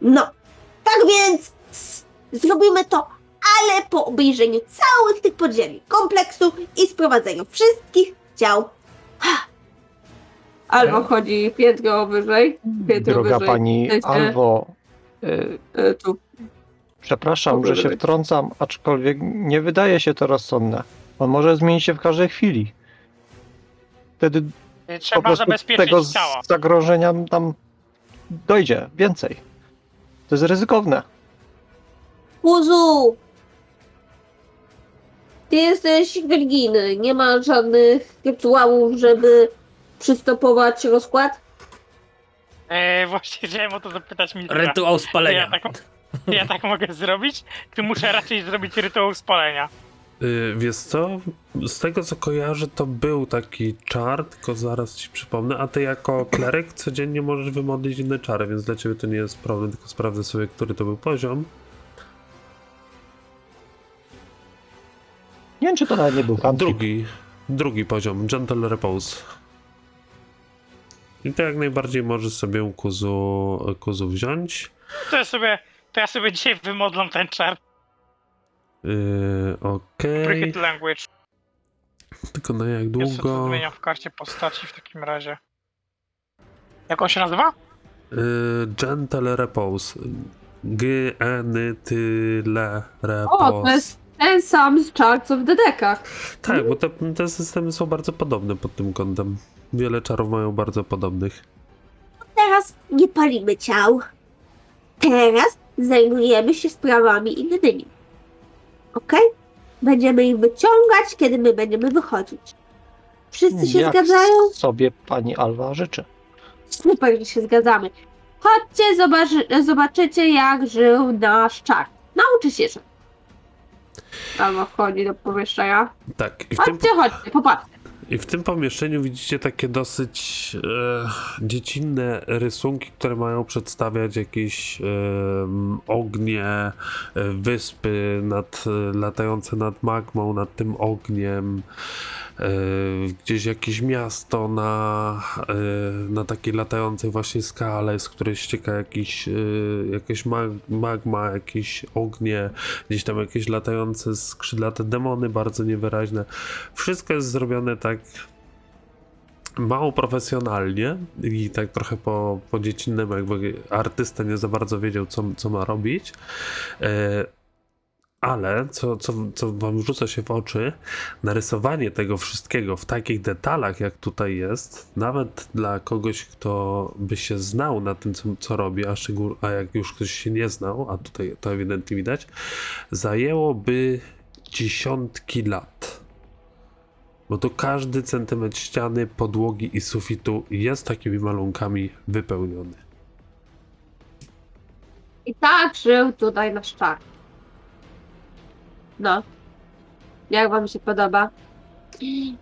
No, tak więc zrobimy to ale po obejrzeniu całych tych podziemi kompleksu i sprowadzeniu wszystkich ciał. Albo chodzi piętro wyżej. Piętro Droga wyżej. pani w sensie, Alwo, y, e, tu. przepraszam, Dobra, że się wtrącam, aczkolwiek nie wydaje się to rozsądne. On może zmienić się w każdej chwili. Wtedy po Trzeba prostu zabezpieczyć tego ciała. zagrożenia tam dojdzie więcej. To jest ryzykowne. Puzu! Ty jesteś religijny. Nie ma żadnych rytuałów, żeby przystopować rozkład? E, właśnie chciałem o to zapytać mi. Rytuał spalenia. Ja tak, ja tak mogę zrobić? Czy muszę raczej zrobić rytuał spalenia? Y, Wiesz co, z tego co kojarzę, to był taki czar, tylko zaraz ci przypomnę, a ty jako kleryk codziennie możesz wymodlić inne czary, więc dla ciebie to nie jest problem, tylko sprawdzę sobie, który to był poziom. Nie wiem, czy to nawet nie był. Drugi, drugi poziom, Gentle Repose. I to jak najbardziej możesz sobie kuzu, kuzu wziąć. To ja sobie, to ja sobie dzisiaj wymodlę ten czar. Yy, Okej, Bricket Language. tylko na jak Ja sobie to długo? zmieniam w karcie postaci w takim razie. Jak on się nazywa? Yy, Gentle Repose. G, N, T, L, Repose. O, to jest ten sam z Charts w Dedekach. Tak, bo te, te systemy są bardzo podobne pod tym kątem. Wiele czarów mają bardzo podobnych. Teraz nie palimy ciał. Teraz zajmujemy się sprawami innymi. Okej? Będziemy ich wyciągać, kiedy my będziemy wychodzić. Wszyscy się Jak zgadzają? sobie pani Alwa życzy. Super, że się zgadzamy. Chodźcie, zobaczy, zobaczycie jak żył nasz czar. Nauczy się, że. Albo wchodzi do pomieszczenia. Tak, i w tym, Chodźcie, chodźcie, popatrzcie. I w tym pomieszczeniu widzicie takie dosyć e, dziecinne rysunki, które mają przedstawiać jakieś e, ognie, e, wyspy nad, latające nad magmą, nad tym ogniem. E, gdzieś jakieś miasto na, e, na takiej latającej właśnie skale, z której ścieka jakiś, e, mag, magma, jakieś ognie, gdzieś tam jakieś latające skrzydlate demony bardzo niewyraźne. Wszystko jest zrobione tak mało profesjonalnie i tak trochę po, po dziecinnym, jakby artysta nie za bardzo wiedział, co, co ma robić. Ale, co, co, co wam rzuca się w oczy, narysowanie tego wszystkiego w takich detalach, jak tutaj jest, nawet dla kogoś, kto by się znał na tym, co, co robi, a, szczegół, a jak już ktoś się nie znał, a tutaj to ewidentnie widać, zajęłoby dziesiątki lat. Bo to każdy centymetr ściany, podłogi i sufitu jest takimi malunkami wypełniony. I tak żył tutaj nasz czar. No. Jak wam się podoba?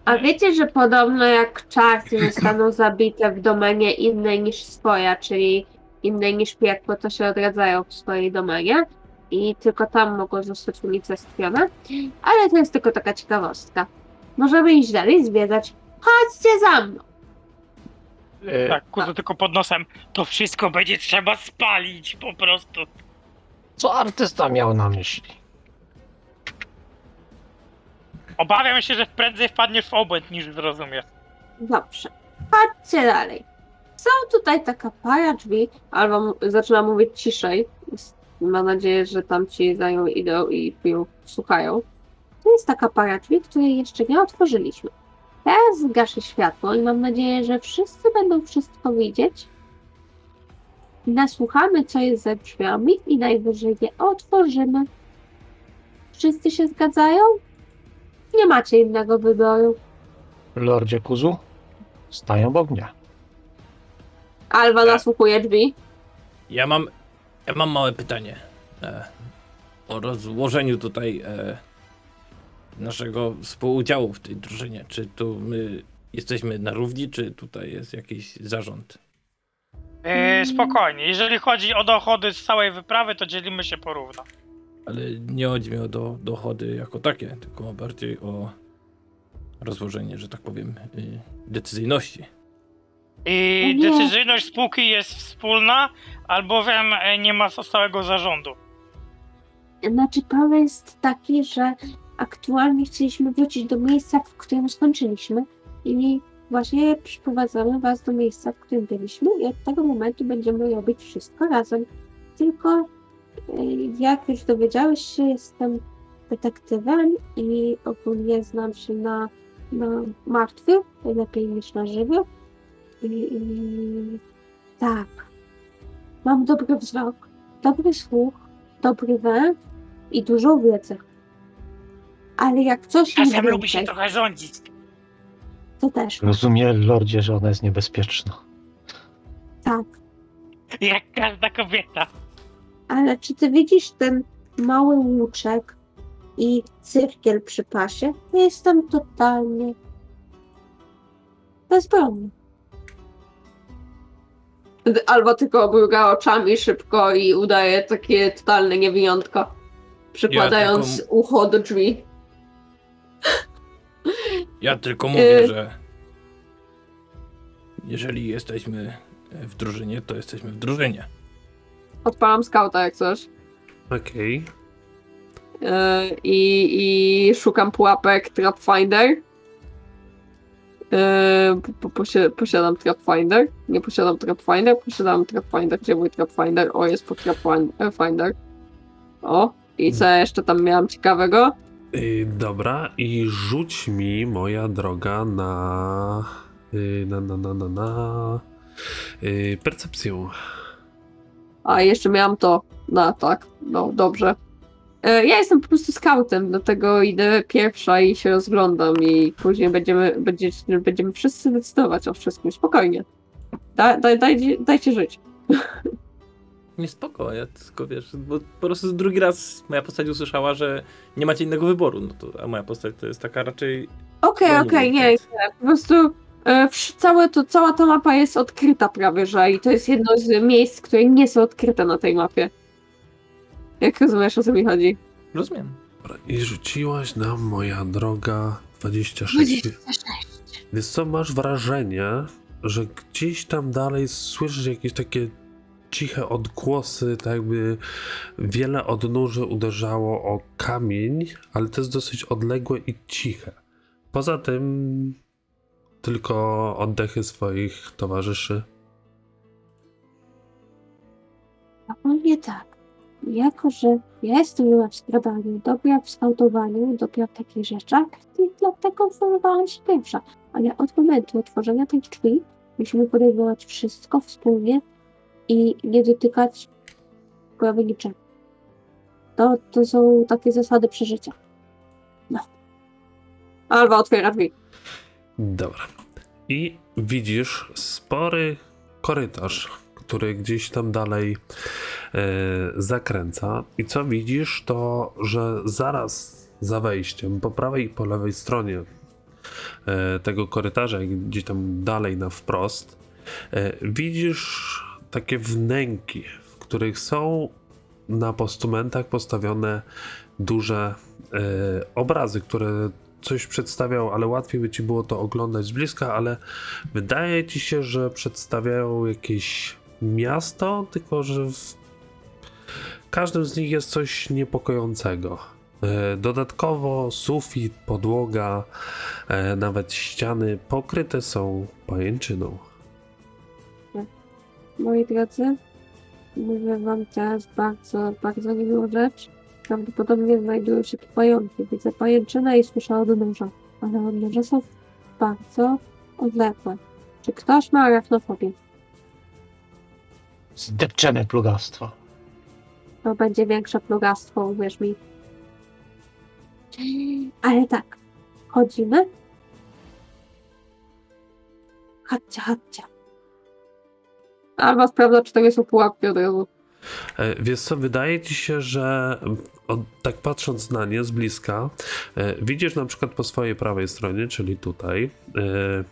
A wiecie, że podobno jak czarty zostaną zabite w domenie innej niż swoja, czyli innej niż piekło, to się odradzają w swojej domenie i tylko tam mogą zostać unicestwione. Ale to jest tylko taka ciekawostka. Możemy iść dalej, zwiedzać. Chodźcie za mną! E, Tak, kuzu tylko pod nosem. To wszystko będzie trzeba spalić po prostu. Co artysta miał na myśli? Obawiam się, że prędzej wpadniesz w obłęd niż zrozumiesz. Dobrze. Chodźcie dalej. Są tutaj taka para drzwi, albo m- zaczyna mówić ciszej. Mam nadzieję, że tam ci za nią idą i piją, słuchają. To jest taka para drzwi, której jeszcze nie otworzyliśmy. Teraz zgaszę światło i mam nadzieję, że wszyscy będą wszystko widzieć. Nasłuchamy, co jest za drzwiami i najwyżej je otworzymy. Wszyscy się zgadzają? Nie macie innego wyboru. Lordzie Kuzu? Stają obok mnie. Alwa nasłuchuje drzwi. Ja mam, ja mam małe pytanie e, o rozłożeniu tutaj e, naszego współudziału w tej drużynie. Czy tu my jesteśmy na równi, czy tutaj jest jakiś zarząd? Yy, spokojnie, jeżeli chodzi o dochody z całej wyprawy, to dzielimy się porówno. Ale nie chodzi mi o do, dochody jako takie, tylko bardziej o rozłożenie, że tak powiem, y, decyzyjności. I decyzyjność spółki jest wspólna, albowiem e, nie ma stałego zarządu. Znaczy, problem jest taki, że aktualnie chcieliśmy wrócić do miejsca, w którym skończyliśmy i właśnie przyprowadzamy was do miejsca, w którym byliśmy i od tego momentu będziemy robić wszystko razem. Tylko jak już dowiedziałeś się, jestem detektywem i ogólnie znam się na, na martwych lepiej niż na żywych. I, i tak, mam dobry wzrok, dobry słuch, dobry węch i dużą wiedzę. Ale jak coś mi Czasem lubi się więcej, trochę rządzić. to też Rozumie, Lordzie, że ona jest niebezpieczna. tak. Jak każda kobieta. Ale czy ty widzisz ten mały łuczek i cyrkiel przy pasie? Ja jestem totalnie bezbronny. Albo tylko mruga oczami szybko i udaje takie totalne niewiniątko, przykładając taką- ucho do drzwi. Ja tylko mówię, Y- że jeżeli jesteśmy w drużynie, to jesteśmy w drużynie. Odpalam skauta jak coś. Okej. Yy, i, i szukam pułapek Trapfinder. Yy, po, posi- posiadam Trapfinder. Nie posiadam Trapfinder, posiadam Trapfinder. Gdzie mój Trapfinder? O, jest po Trapfinder. O, i co ja jeszcze tam miałam ciekawego? Y, dobra, i rzuć mi, moja droga, na. y, na, na, na, na, na y, percepcję. A, jeszcze miałam to na tak. No, dobrze. Yy, ja jestem po prostu skautem, dlatego idę pierwsza i się rozglądam i później będziemy, będzie, będziemy wszyscy decydować o wszystkim. Spokojnie. Da, daj, daj, dajcie żyć. Nie spoko, ja tylko wiesz, bo po prostu drugi raz moja postać usłyszała, że nie macie innego wyboru, no to, a moja postać to jest taka raczej... Okej, No, okej, nie, nie, nie. więc- Po prostu e, całe to, cała ta mapa jest odkryta prawie, że i to jest jedno z miejsc, które nie są odkryte na tej mapie. Jak rozumiesz, o co mi chodzi? Rozumiem. I rzuciłaś nam, moja droga, 26. 26. Więc co, masz wrażenie, że gdzieś tam dalej słyszysz jakieś takie ciche odgłosy, tak jakby wiele odnóży uderzało o kamień, ale to jest dosyć odległe i ciche. Poza tym tylko oddechy swoich towarzyszy. Ogólnie tak. Jako, że ja jestem miła w skradaniu, dobra w skautowaniu, dobra w takich rzeczach, i dlatego wyrwałam się pierwsza. Ale od momentu otworzenia tych drzwi musimy podejmować wszystko wspólnie i nie dotykać prawie niczego. To, to są takie zasady przeżycia. No. Alwa otwiera drzwi. Dobra. I widzisz spory korytarz, który gdzieś tam dalej e, zakręca. I co widzisz, to że zaraz za wejściem, po prawej i po lewej stronie e, tego korytarza, gdzieś tam dalej na wprost, e, widzisz takie wnęki, w których są na postumentach postawione duże obrazy, które coś przedstawiał, ale łatwiej by ci było to oglądać z bliska, ale wydaje ci się, że przedstawiają jakieś miasto, tylko że w każdym z nich jest coś niepokojącego. E, Dodatkowo sufit, podłoga, e, nawet ściany pokryte są pajęczyną. Moi drodzy, mówię wam teraz bardzo, bardzo niemiłą rzecz. Prawdopodobnie znajdują się tu pająki. Widzę pajęczynę i słyszę odnóża, ale odnóża są bardzo odległe. Czy ktoś ma arachnofobię? Zdepczemy plugastwo. To będzie większe plugastwo, uwierz mi. Ale tak, chodzimy. Chodźcie, chodźcie. Albo sprawdza, czy to nie są pułapki od razu. E, Wiesz co, wydaje ci się, że od, tak patrząc na nie z bliska, e, widzisz na przykład po swojej prawej stronie, czyli tutaj, e,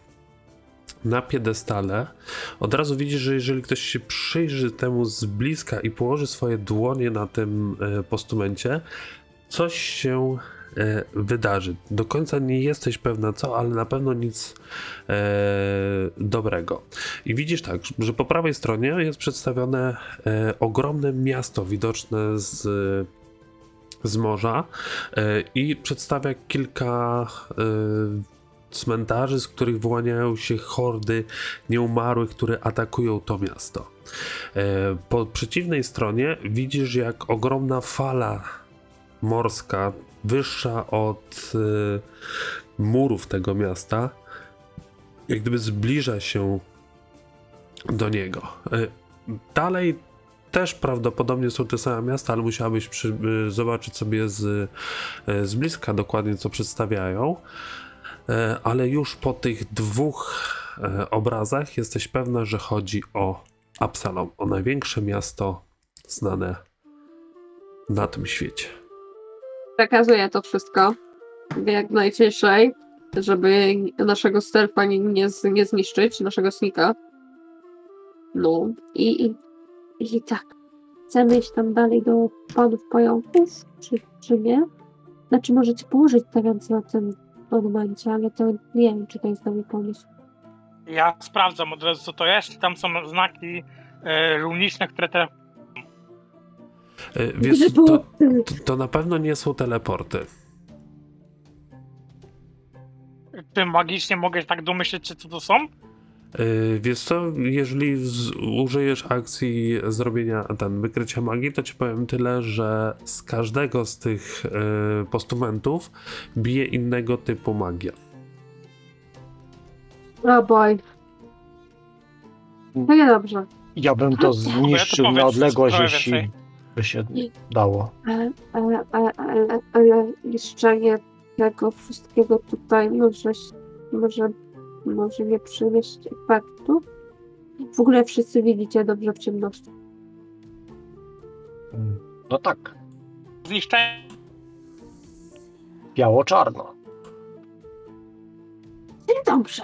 na piedestale, od razu widzisz, że jeżeli ktoś się przyjrzy temu z bliska i położy swoje dłonie na tym postumencie, coś się wydarzy. Do końca nie jesteś pewna co, ale na pewno nic e, dobrego. I widzisz tak, że po prawej stronie jest przedstawione e, ogromne miasto widoczne z, z morza e, i przedstawia kilka e, cmentarzy, z których wyłaniają się hordy nieumarłych, które atakują to miasto. E, po przeciwnej stronie widzisz, jak ogromna fala morska, wyższa od e, murów tego miasta, jak gdyby zbliża się do niego. E, Dalej też prawdopodobnie są te same miasta, ale musiałabyś przy, y, zobaczyć sobie z, y, z bliska dokładnie, co przedstawiają. Ale już po tych dwóch obrazach jesteś pewna, że chodzi o Absalom, o największe miasto znane na tym świecie. Przekazuję to wszystko jak najciszej, żeby naszego stealtha nie, nie, nie zniszczyć, naszego snika. No i, i, i tak. Chcemy iść tam dalej do panów pająków, czy, czy nie? Znaczy możecie położyć te ręce na tym monumencie, ale to nie wiem, czy to jest dobry pomysł. Ja sprawdzam od razu, co to jest. Tam są znaki e, runiczne, które te Wiesz, to, to, to na pewno nie są teleporty. Czy magicznie mogę się tak domyśleć, czy co to są? Yy, Wiesz co, jeżeli z, użyjesz akcji zrobienia ten, wykrycia magii, to ci powiem tyle, że z każdego z tych yy, postumentów bije innego typu magia. Oh boy. No nie dobrze. Ja bym to zniszczył powiedz na odległość, jeśli więcej. By się dało. Ale, ale, ale, ale, ale niszczenie tego wszystkiego tutaj może, może, może nie przynieść efektu. W ogóle wszyscy widzicie dobrze w ciemności. Mm, No tak, Zniszczenie. biało-czarno. Dobrze.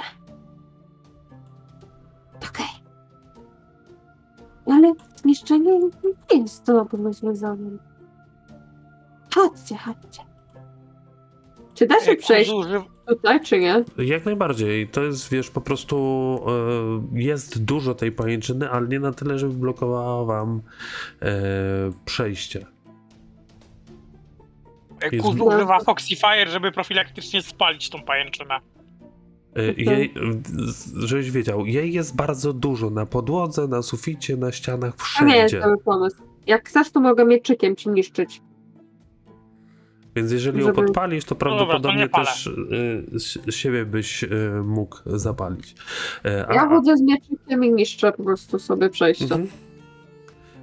Ale zniszczenie nie jest dobrym rozwiązaniem. Chodźcie, chodźcie. Czy da się e, przejść tutaj, czy nie? Jak najbardziej, to jest, wiesz, po prostu yy, jest dużo tej pajęczyny, ale nie na tyle, żeby blokowała wam yy, przejście. e, Jest- Kuz używa Foxy Fire, żeby profilaktycznie spalić tą pajęczynę. Yy, Okej. Jej, yy, żebyś wiedział, jej jest bardzo dużo na podłodze, na suficie, na ścianach, To nie jest wszędzie. dobry pomysł. Jak chcesz, to mogę mieczykiem ci niszczyć. Więc jeżeli ją Żeby- podpalisz, to dobra, to prawdopodobnie nie palę. też y, siebie byś y, mógł zapalić. Y, a- Ja chodzę z mieczykiem i niszczę po prostu sobie przejście. Mhm.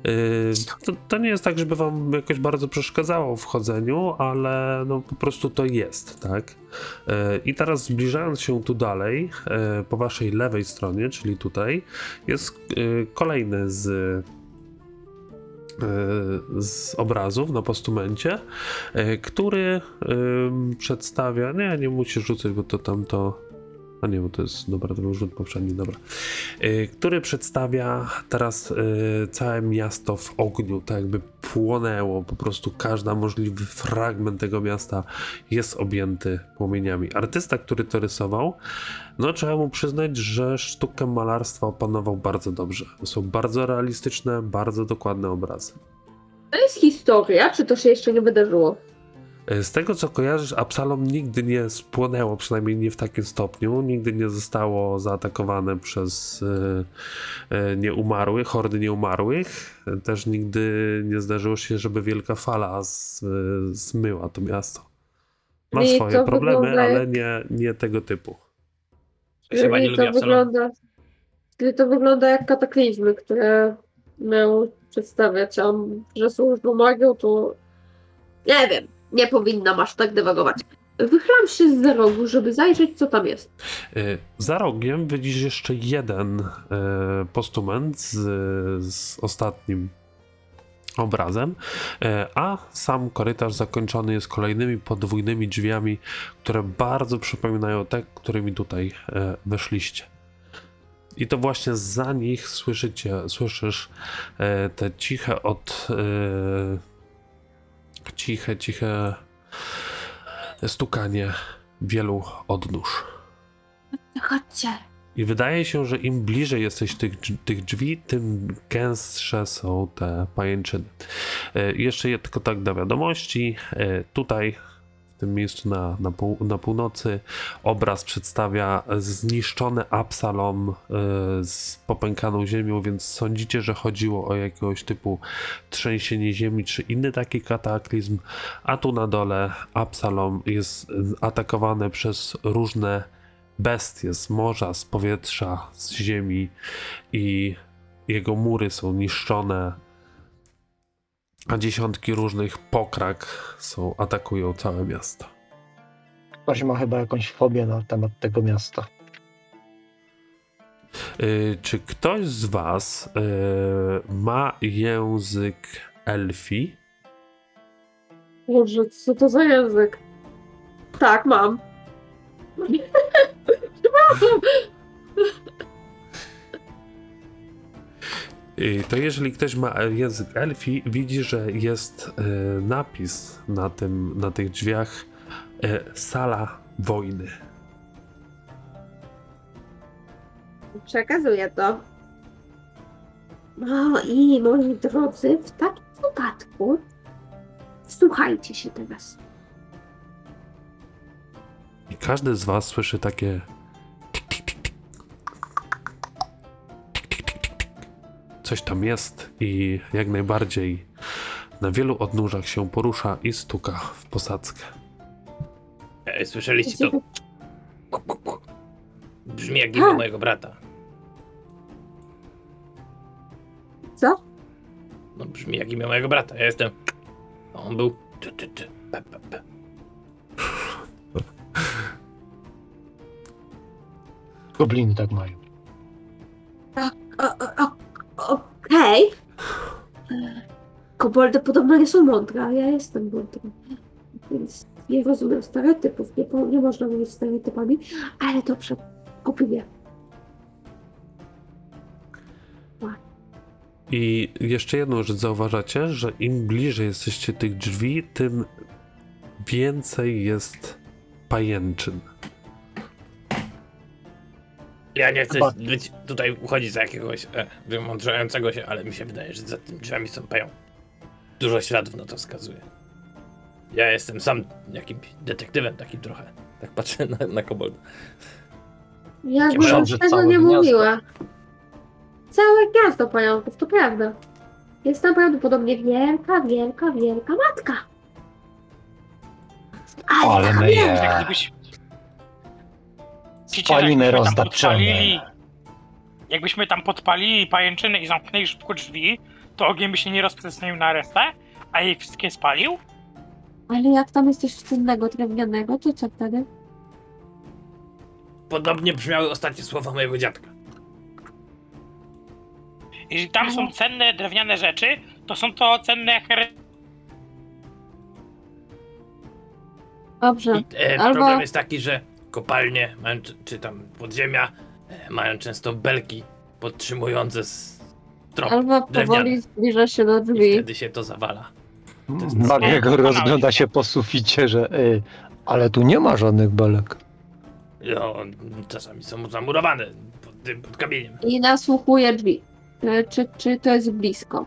Y, to, to nie jest tak, żeby wam jakoś bardzo przeszkadzało w chodzeniu, ale no po prostu to jest, tak? Y, I teraz zbliżając się tu dalej, y, po waszej lewej stronie, czyli tutaj, jest kolejny z, z obrazów na postumencie, który przedstawia, nie, nie musisz rzucać, bo to tam to A nie, bo to jest, dobra, to był rzut poprzedni, dobra. Y, który przedstawia teraz y, całe miasto w ogniu, tak jakby płonęło, po prostu każdy możliwy fragment tego miasta jest objęty płomieniami. Artysta, który to rysował, no trzeba mu przyznać, że sztukę malarstwa opanował bardzo dobrze. Są bardzo realistyczne, bardzo dokładne obrazy. To jest historia, czy to się jeszcze nie wydarzyło? E, Z tego co kojarzysz, Absalom nigdy nie spłonęło, przynajmniej nie w takim stopniu, nigdy nie zostało zaatakowane przez e, e, nieumarłych, hordy nieumarłych. Też nigdy nie zdarzyło się, żeby wielka fala z, e, zmyła to miasto. Ma I swoje problemy, wygląda ale nie, nie tego typu. Chyba nie Czyli lubię to Absaloma. wygląda, czyli to wygląda jak kataklizmy, które miał przedstawiać, a że służbą magią, to nie wiem, nie powinnam aż tak dywagować. Wychylam się z rogu, żeby zajrzeć, co tam jest. E, Za rogiem widzisz jeszcze jeden e, postument z, z ostatnim obrazem, e, a sam korytarz zakończony jest kolejnymi podwójnymi drzwiami, które bardzo przypominają te, którymi tutaj weszliście. I to właśnie za nich słyszycie, słyszysz te ciche od ciche, ciche stukanie wielu odnóż. Chodźcie. I wydaje się, że im bliżej jesteś tych, drzwi- tych drzwi, tym gęstsze są te pajęczyny. E, jeszcze je- tylko tak do wiadomości. E, tutaj, w tym miejscu na, na, pół, na północy, obraz przedstawia zniszczony Absalom e, z popękaną ziemią, więc sądzicie, że chodziło o jakiegoś typu trzęsienie ziemi czy inny taki kataklizm. A tu na dole Absalom jest atakowany przez różne bestie z morza, z powietrza, z ziemi i jego mury są niszczone, a dziesiątki różnych pokrak są, atakują całe miasto. Ktoś ma chyba jakąś fobię na temat tego miasta. Y, czy ktoś z was y, ma język elfi? Boże, co to za język? Tak, mam. Przepraszam. To jeżeli ktoś ma język elfi, widzi, że jest y, napis na, tym, na tych drzwiach y, sala wojny. Przekazuję to. No i moi drodzy, w takim wypadku słuchajcie się teraz. I każdy z was słyszy takie Coś tam jest i jak najbardziej na wielu odnóżach się porusza i stuka w posadzkę. Słyszeliście to? Brzmi jak imię Ha. mojego brata. Co? No brzmi jak imię mojego brata. Ja jestem... A on był... Ty, ty, ty. Pe, pe, pe. Gobliny tak mają. O- o- o- Okej. Koboldy podobno nie są mądre, a ja jestem mądra. Więc nie rozumiem stereotypów. Nie, po- nie można mówić stereotypami, ale dobrze. Kupię. I jeszcze jedną rzecz zauważacie, że im bliżej jesteście tych drzwi, tym więcej jest pajęczyn. Ja nie chcę Chyba- być tutaj uchodzić za jakiegoś e, wymądrzającego się, ale mi się wydaje, że za tymi drzwiami są pają. Dużo śladów na to wskazuje. Ja jestem sam jakimś detektywem takim trochę. Tak patrzę na, na kobold. Jakbym myślałem, że tego całe nie gniazdo. mówiła. Całe gniazdo pająków, to prawda. Jest tam prawdopodobnie wielka, wielka, wielka matka. Ale my Jak je. Gdybyś... Spaliny jakbyśmy tam podpalili- Jakbyśmy tam podpalili pajęczyny i zamknęli szybko drzwi, to ogień by się nie rozprzestrzenił na resztę, a jej wszystkie spalił? Ale jak tam jest coś cennego, drewnianego, to co wtedy? Podobnie brzmiały ostatnie słowa mojego dziadka. Jeżeli tam są cenne drewniane rzeczy, to są to cenne. Dobrze. I, e, Albo- Problem jest taki, że kopalnie, mają, czy, tam podziemia, e, mają często belki podtrzymujące z trop Alba drewniane. powoli zbliża się do I drzwi. wtedy się to zawala. Magiego słabo. rozgląda się po suficie, że y, ale tu nie ma żadnych belek. No, czasami są zamurowane pod, pod kamieniem. I nasłuchuje drzwi. E, Czy, czy to jest blisko?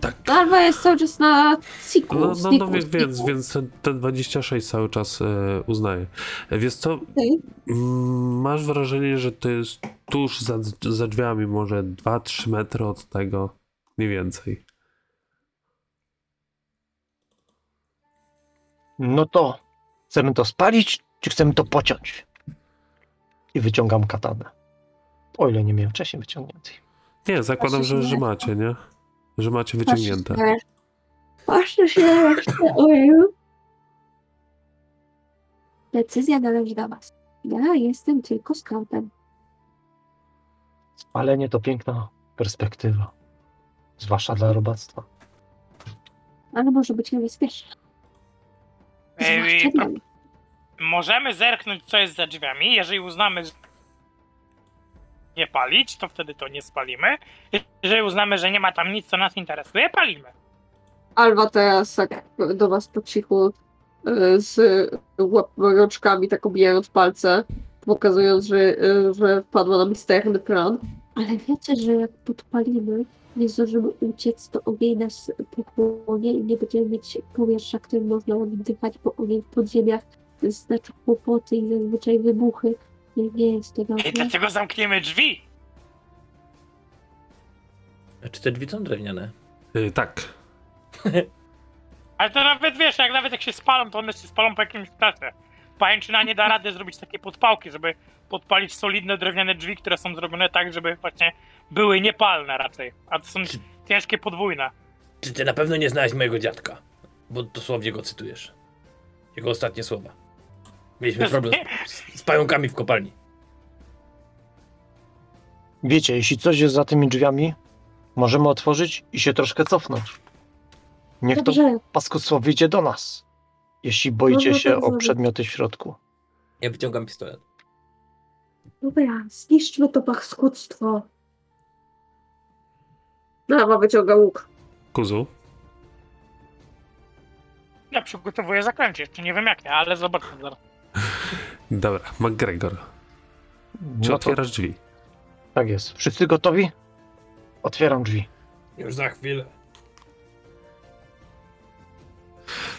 Tak. Alba jest cały czas na siku. No, no, no więc, więc, więc ten, ten 26 cały czas e, uznaje. E, Wiesz co, Okej. mm, masz wrażenie, że to jest tuż za, za drzwiami, może 2-3 metry od tego, mniej więcej. No to chcemy to spalić, czy chcemy to pociąć? I wyciągam katanę. O ile nie miałem wcześniej wyciągniętej. Nie, zakładam, że, że macie, nie? Że macie wyciągnięte. Patrzę się resztę. Ojeju. Decyzja należy do was. Ja jestem tylko scoutem. Spalenie to piękna perspektywa. Zwłaszcza dla robactwa. Ale może być niebezpieczne. Zwłaszcza pro- dla mnie. Możemy zerknąć, co jest za drzwiami. Jeżeli uznamy, że nie palić, to wtedy to nie spalimy. Jeżeli uznamy, że nie ma tam nic, co nas interesuje, palimy. Alba teraz tak do was po cichu e, z łap- rączkami tak obijając palce, pokazując, że, e, że wpadła na misterny plan. Ale wiecie, że jak podpalimy, nie zdążymy uciec, to ogień nas pochłonie i nie będziemy mieć powietrza, którym można oddychać, bo ogień w podziemiach znaczy kłopoty i zazwyczaj wybuchy. Nie, nie jest to I dobre. dlatego zamkniemy drzwi. A czy te drzwi są drewniane? Y, tak. Ale to nawet wiesz, jak nawet jak się spalą, to one się spalą po jakimś czasie. Pajęczyna nie da rady zrobić takie podpałki, żeby podpalić solidne drewniane drzwi, które są zrobione tak, żeby właśnie były niepalne raczej. A to są ciężkie podwójne. Czy ty na pewno nie znałeś mojego dziadka? Bo dosłownie go cytujesz. Jego ostatnie słowa. Mieliśmy problem z, z pająkami w kopalni. Wiecie, jeśli coś jest za tymi drzwiami, możemy otworzyć i się troszkę cofnąć. Niech to Dobrze, paskudstwo wyjdzie do nas. Jeśli boicie Można się tak o zrobić. przedmioty w środku. Ja wyciągam pistolet. dobra, zniszczmy to paskudstwo. Alba wyciąga łuk. Kuzu? Ja przygotowuję zaklęcie, jeszcze nie wiem jakie, ale zobaczmy zaraz. Dobra, McGregor. Czy No to, otwierasz drzwi? tak jest. Wszyscy gotowi? Otwieram drzwi. Już za chwilę.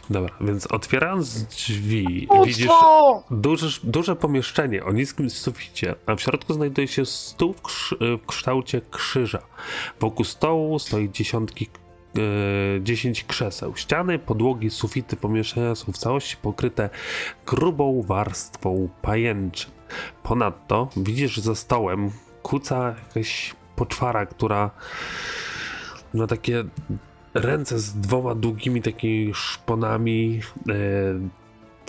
Dobra, więc otwierając drzwi, widzisz duże, duże pomieszczenie o niskim suficie, a w środku znajduje się stół w, krzy, w kształcie krzyża. Wokół stołu stoi dziesiątki, 10 krzeseł. Ściany, podłogi, sufity pomieszczenia są w całości pokryte grubą warstwą pajęczyn. Ponadto widzisz za stołem kuca jakaś poczwara, która ma takie ręce z dwoma długimi takimi szponami.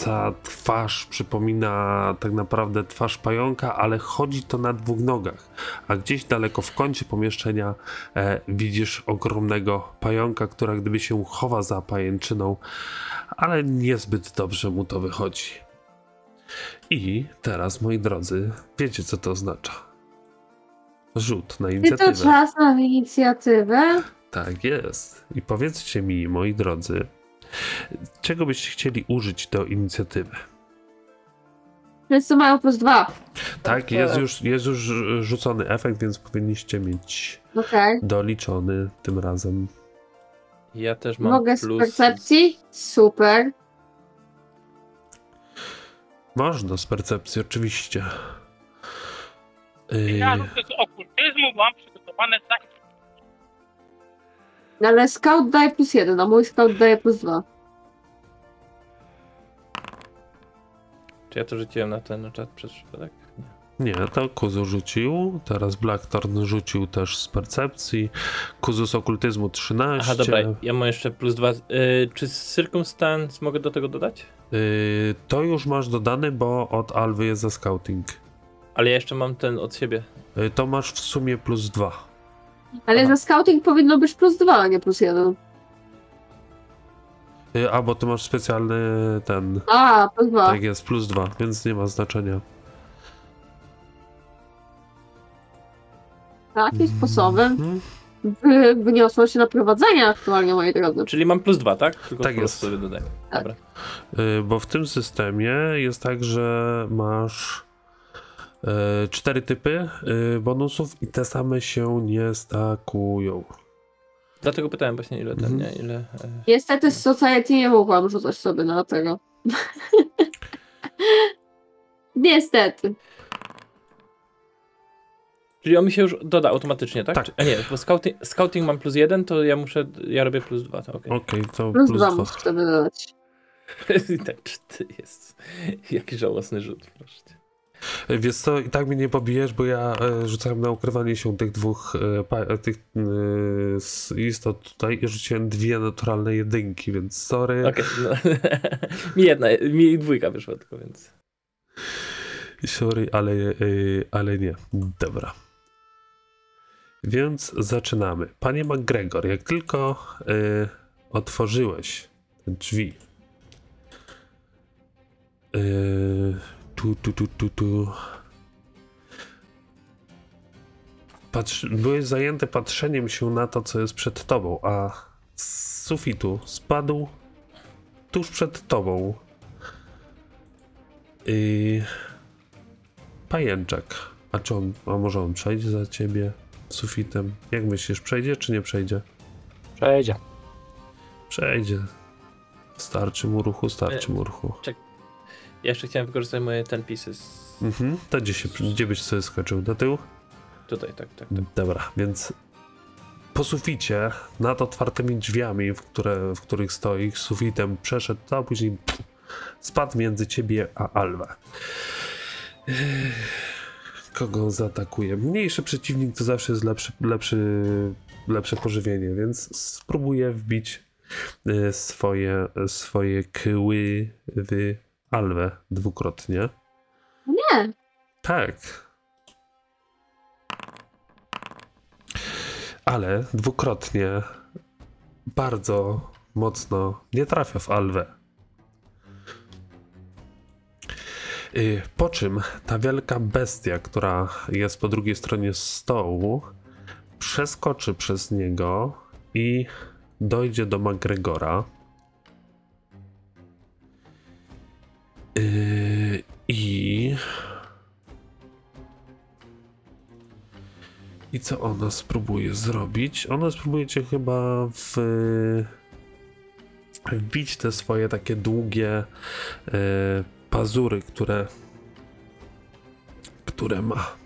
Ta twarz przypomina tak naprawdę twarz pająka, ale chodzi to na dwóch nogach. A gdzieś daleko w kącie pomieszczenia e, widzisz ogromnego pająka, która gdyby się chowa za pajęczyną, ale niezbyt dobrze mu to wychodzi. I teraz, moi drodzy, wiecie co to oznacza. Rzut na Czy to inicjatywę. czas na inicjatywę? Tak jest. I powiedzcie mi, moi drodzy, czego byście chcieli użyć do inicjatywy? Wszyscy mają plus dwa. Tak, jest już, jest już rzucony efekt, więc powinniście mieć Okej. doliczony tym razem. Ja też mam Mogę z plus... percepcji? Super. Można z percepcji, oczywiście. Yy, Ja z okultyzmu mam przygotowane tak. Ale scout daje plus jeden, a mój scout daje plus dwa. Czy ja to rzuciłem na ten czat przez przypadek? Nie. to Kuzu rzucił, teraz Blackthorn rzucił też z percepcji, Kuzu z okultyzmu 13. Aha, dobra, ja mam jeszcze plus dwa. Yy, czy Circumstance mogę do tego dodać? Yy, to już masz dodany, bo od Alwy jest za scouting. Ale ja jeszcze mam ten od siebie. Yy, to masz w sumie plus 2. Ale Aha. za scouting powinno być plus dwa, a nie plus jeden. Y, A, bo ty masz specjalny ten. A, plus dwa. Tak jest, plus dwa, więc nie ma znaczenia. Takim sposobem Mhm. wy, wyniosło się na prowadzenie aktualnie, moi drodzy. Czyli mam plus dwa, tak? Tylko Tak jest. sobie dodaję. Tak. Dobra. Y, Bo w tym systemie jest tak, że masz y, cztery typy y, bonusów i te same się nie stakują. Dlatego pytałem właśnie ile ten, Mhm. nie? Ile... E... Niestety z Society nie mogłam rzucać sobie na tego. Niestety. Czyli on mi się już doda automatycznie, tak? Tak. Czy- A nie, bo scouting, scouting mam plus jeden, to ja muszę, ja robię plus dwa, to okej. Okej, to Plus plus dwa sobie dodać. tak, czy ty jest. Jaki żałosny rzut, proszę cię. Wiesz co, i tak mnie nie pobijesz, bo ja e, rzucałem na ukrywanie się tych dwóch e, e, tych istot tutaj i rzuciłem dwie naturalne jedynki, więc sorry. Okej, no. mi jedna, mi dwójka wyszła tylko, więc... Sorry, ale, ale nie. Dobra. Więc zaczynamy. Panie McGregor, jak tylko y, otworzyłeś drzwi, y, tu, tu, tu, tu, tu. Patrz, byłeś zajęty patrzeniem się na to, co jest przed tobą, a z sufitu spadł tuż przed tobą. I pajęczek. A czy on, a może on przejdzie za ciebie sufitem? Jak myślisz, przejdzie czy nie przejdzie? Przejdzie. Przejdzie. Starczy mu ruchu, starczy mu ruchu. Ja jeszcze chciałem wykorzystać moje ten pieces. Mhm. To gdzie, się, gdzie byś sobie skoczył? Do tyłu? Tutaj, tak, tak, tak. Dobra, więc po suficie, nad otwartymi drzwiami, w, które, w których stoi, sufitem przeszedł, a później pff, spadł między ciebie a Alwę. Kogo zaatakuje? Mniejszy przeciwnik to zawsze jest lepszy, lepszy, lepsze pożywienie, więc spróbuję wbić e, swoje, swoje kły w Alwę dwukrotnie. Nie. Tak. Ale dwukrotnie bardzo mocno nie trafia w Alwę. Y, Po czym ta wielka bestia, która jest po drugiej stronie stołu, przeskoczy przez niego i dojdzie do McGregora. Y, I I co ona spróbuje zrobić? Ona spróbuje cię chyba w... wbić te swoje takie długie e, pazury, które które ma.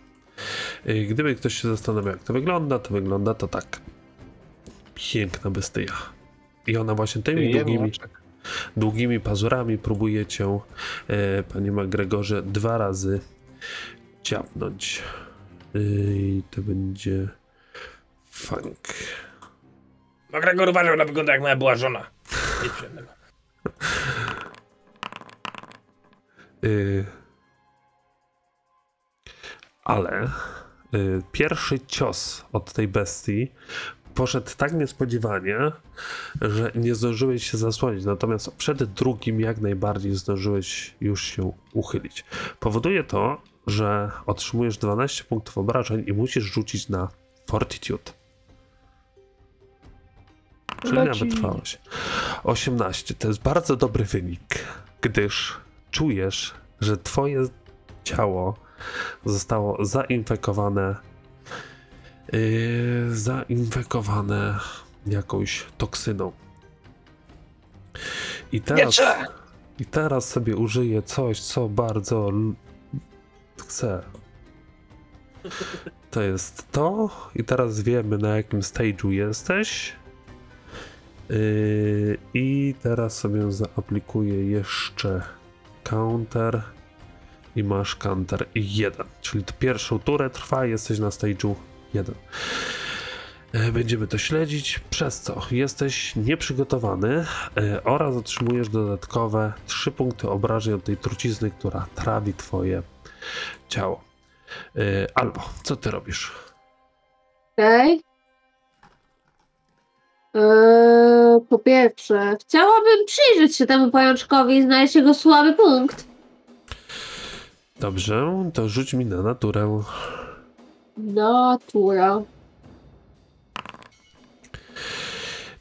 E, Gdyby ktoś się zastanawiał, jak to wygląda, to wygląda to tak. Piękna bestia. I ona właśnie tymi długimi. Długimi pazurami próbuje cię, e, panie McGregorze, dwa razy ciapnąć. I to będzie funk. McGregor uważał, ona wygląda jak moja była żona. Nic przyjemnego. Y, ale y, pierwszy cios od tej bestii poszedł tak niespodziewanie, że nie zdążyłeś się zasłonić. Natomiast przed drugim jak najbardziej zdążyłeś już się uchylić. Powoduje to, że otrzymujesz 12 punktów obrażeń i musisz rzucić na Fortitude. Czyli Leci. nawet trwałość. 18 to jest bardzo dobry wynik, gdyż czujesz, że twoje ciało zostało zainfekowane zainfekowane jakąś toksyną. I teraz, I teraz sobie użyję coś, co bardzo chcę. To jest to. I teraz wiemy, na jakim stage'u jesteś. Yy, I teraz sobie zaaplikuję jeszcze counter i masz counter 1, czyli to pierwszą turę trwa, jesteś na stage'u 1. E, Będziemy to śledzić, przez co jesteś nieprzygotowany e, oraz otrzymujesz dodatkowe 3 punkty obrażeń od tej trucizny, która trawi twoje ciało. E, Albo, co ty robisz? Okej. Eee, No, po pierwsze, chciałabym przyjrzeć się temu pajączkowi i znaleźć jego słaby punkt. Dobrze, to rzuć mi na naturę. Natura.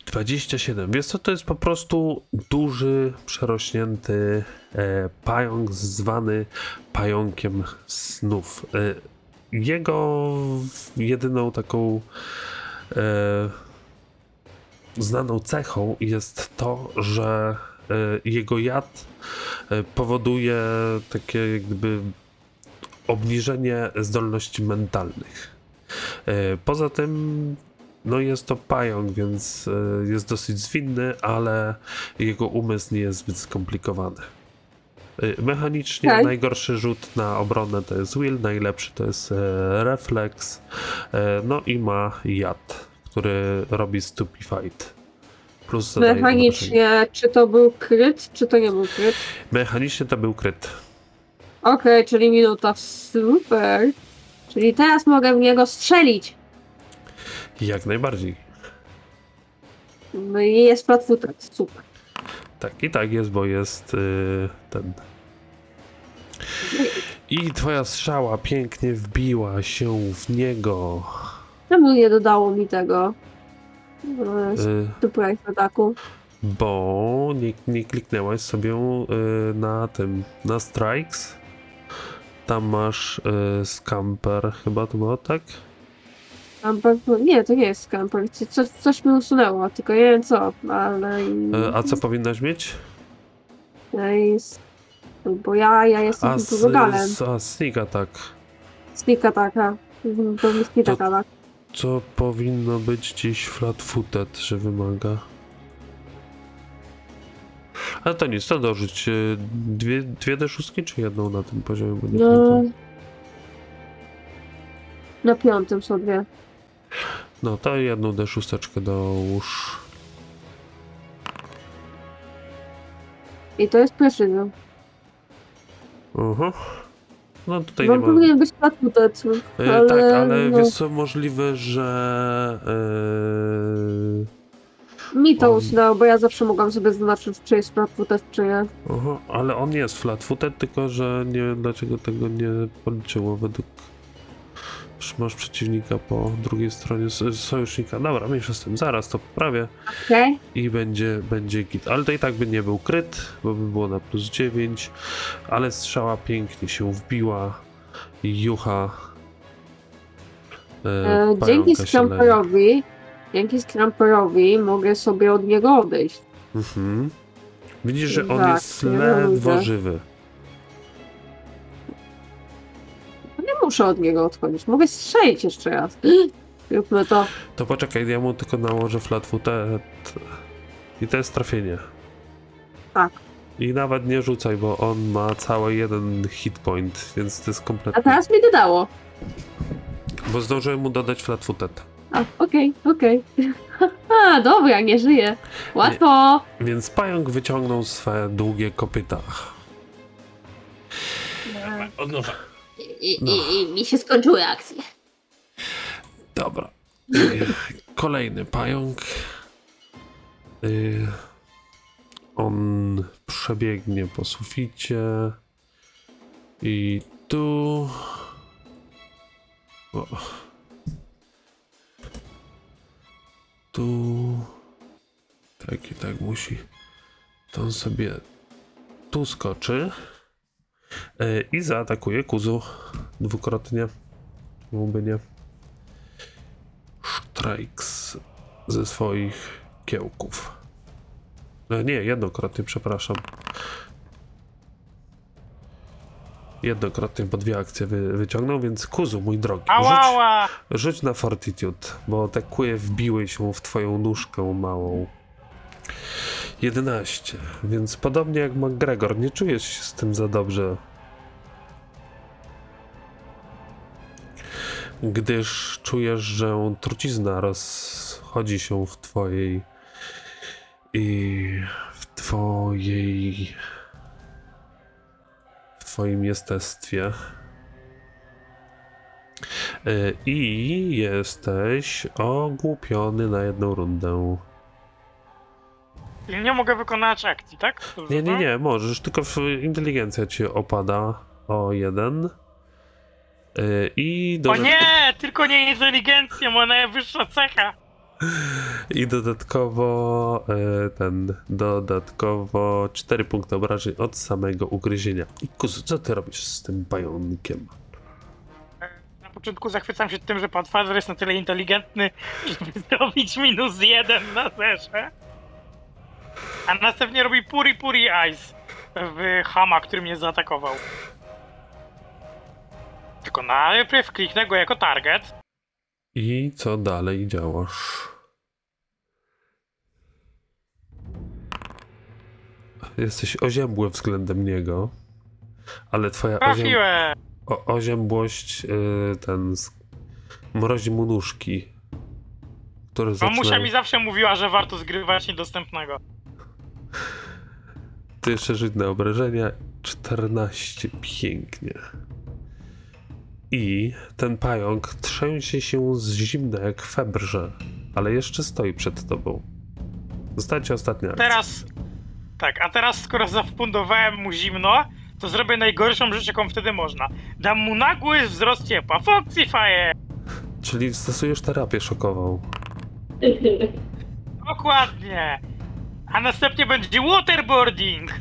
27. Wiesz to jest po prostu duży, przerośnięty e, pająk zwany pająkiem snów. E, jego jedyną taką e, znaną cechą jest to, że e, jego jad e, powoduje takie jak gdyby obniżenie zdolności mentalnych. E, Poza tym no jest to pająk, więc e, jest dosyć zwinny, ale jego umysł nie jest zbyt skomplikowany. E, Mechanicznie Okej. najgorszy rzut na obronę to jest will, najlepszy to jest refleks, no i ma jad, który robi stupefied. Plus. Mechanicznie, czy to był kryt, czy to nie był kryt? Mechanicznie to był kryt. Okej, czyli minuta. Super. Czyli teraz mogę w niego strzelić. Jak najbardziej. No i jest flatfooted. Super. Tak i tak jest, bo jest y, ten. I twoja strzała pięknie wbiła się w niego. Czemu nie dodało mi tego? E, Y, Surprise ataku. bo nie, nie kliknęłaś sobie y, na tym, na strikes. Tam masz y, scamper, chyba to było tak? Scamper? no Nie, to nie jest scamper. Co, co- coś mi usunęło, tylko nie wiem co, ale... Y, a co powinnaś mieć? Nice. Bo ja, ja jestem A, tu rogalem. s- a sneak attack. Sneak ataka. Mhm, To jest sneak To- attack. Co powinno być gdzieś flat-footed, że wymaga? Ale to nic, to dorzuć y, dwie, dwie D6 czy jedną na tym poziomie? Bo nie No... pamiętam. Na piątym są dwie. no to jedną D6 dołóż. I to jest precyzja. Aha. No tutaj Bo nie ma... powinien być flatfooted, E, ale... tak, ale no, wiesz co, możliwe, że... E, Mi to on- usunęło, bo ja zawsze mogłam sobie zaznaczyć, czy jest flatfooted, czy nie. aha, ale on jest flat-footed, tylko że nie wiem dlaczego tego nie policzyło według... Masz przeciwnika po drugiej stronie sojusznika. Dobra, mniejsza z tym, zaraz to poprawię Okej? i będzie, będzie git. Ale to i tak by nie był kryt, bo by było na plus 9, ale strzała pięknie się wbiła jucha e, E, dzięki. Scramperowi, dzięki Scramperowi mogę sobie od niego odejść. Mhm. Widzisz, że on Tak, jest ja ledwo lubię. żywy. Nie muszę od niego odchodzić, mogę strzelić jeszcze raz. Róbmy to. To poczekaj, ja mu tylko nałożę flatfooted. I to jest trafienie. Tak. I nawet nie rzucaj, bo on ma cały jeden hit point, więc to jest A kompletnie. teraz mi dodało. Bo zdążyłem mu dodać flatfooted. A, okej, okej. A, dobra, nie żyje. Łatwo. Więc pająk wyciągnął swe długie kopyta. Od nowa. I, No. i, I mi się skończyły akcje. Dobra. Y, Kolejny pająk. Y, On przebiegnie po suficie. I tu. O. Tu. Tak i tak musi. To on sobie tu skoczy. Y, I zaatakuje Kuzu dwukrotnie. Czemu nie? Strikes ze swoich kiełków. E, Nie, jednokrotnie, przepraszam. Jednokrotnie, bo dwie akcje wy, wyciągnął, więc Kuzu, mój drogi, Ała, rzuć, ała! rzuć na Fortitude, bo te kuje wbiły się w twoją nóżkę małą. 11, więc podobnie jak McGregor, nie czujesz się z tym za dobrze. Gdyż czujesz, że trucizna rozchodzi się w twojej i w twojej w twoim jestestwie. Y, I jesteś ogłupiony na jedną rundę. Czyli nie mogę wykonać akcji, tak? Dobrze, Nie, nie, nie, możesz, tylko inteligencja ci opada o jeden. Yy, I, O dodat- nie, tylko nie inteligencja, moja najwyższa cecha. I dodatkowo yy, ten, dodatkowo 4 punkty obrażeń od samego ugryzienia. I kuzu, co ty robisz z tym pająkiem? Na początku zachwycam się tym, że pan Fazer jest na tyle inteligentny, żeby zrobić minus jeden na zerze. A następnie robi puri puri ice w Hama, który mnie zaatakował. Tylko najpierw kliknę go jako target. I co dalej działasz? Jesteś oziębły względem niego, ale twoja oziem... Trafiłem! o, oziębłość yy, ten mrozi mu nóżki, które Mamusia zaczynają... mi zawsze mówiła, że warto zgrywać niedostępnego. Ty jeszcze rzuć na obrażenia. 14. Pięknie. I ten pająk trzęsie się z zimna jak febrze, ale jeszcze stoi przed tobą. Zostacie ostatnia akcja. Teraz. Tak, a teraz skoro zafundowałem mu zimno, to zrobię najgorszą rzecz, jaką wtedy można. Dam mu nagły wzrost ciepła. Foxy Fire! Czyli stosujesz terapię szokową. Dokładnie! A następnie będzie waterboarding!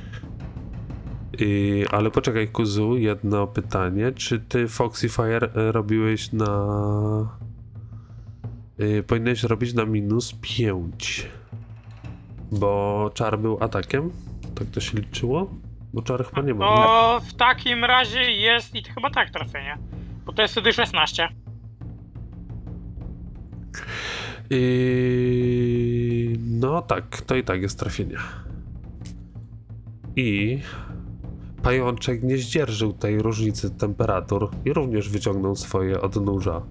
I, ale poczekaj, Kuzu, jedno pytanie. Czy ty Foxy Fire e, robiłeś na. Y, powinieneś robić na minus 5. Bo czar był atakiem? Tak to się liczyło? Bo czar chyba nie ma. To w takim razie jest i to chyba tak trafienie. Bo to jest wtedy 16. I... No tak, to i tak jest trafienie. I pajączek nie zdzierżył tej różnicy temperatur i również wyciągnął swoje odnóża.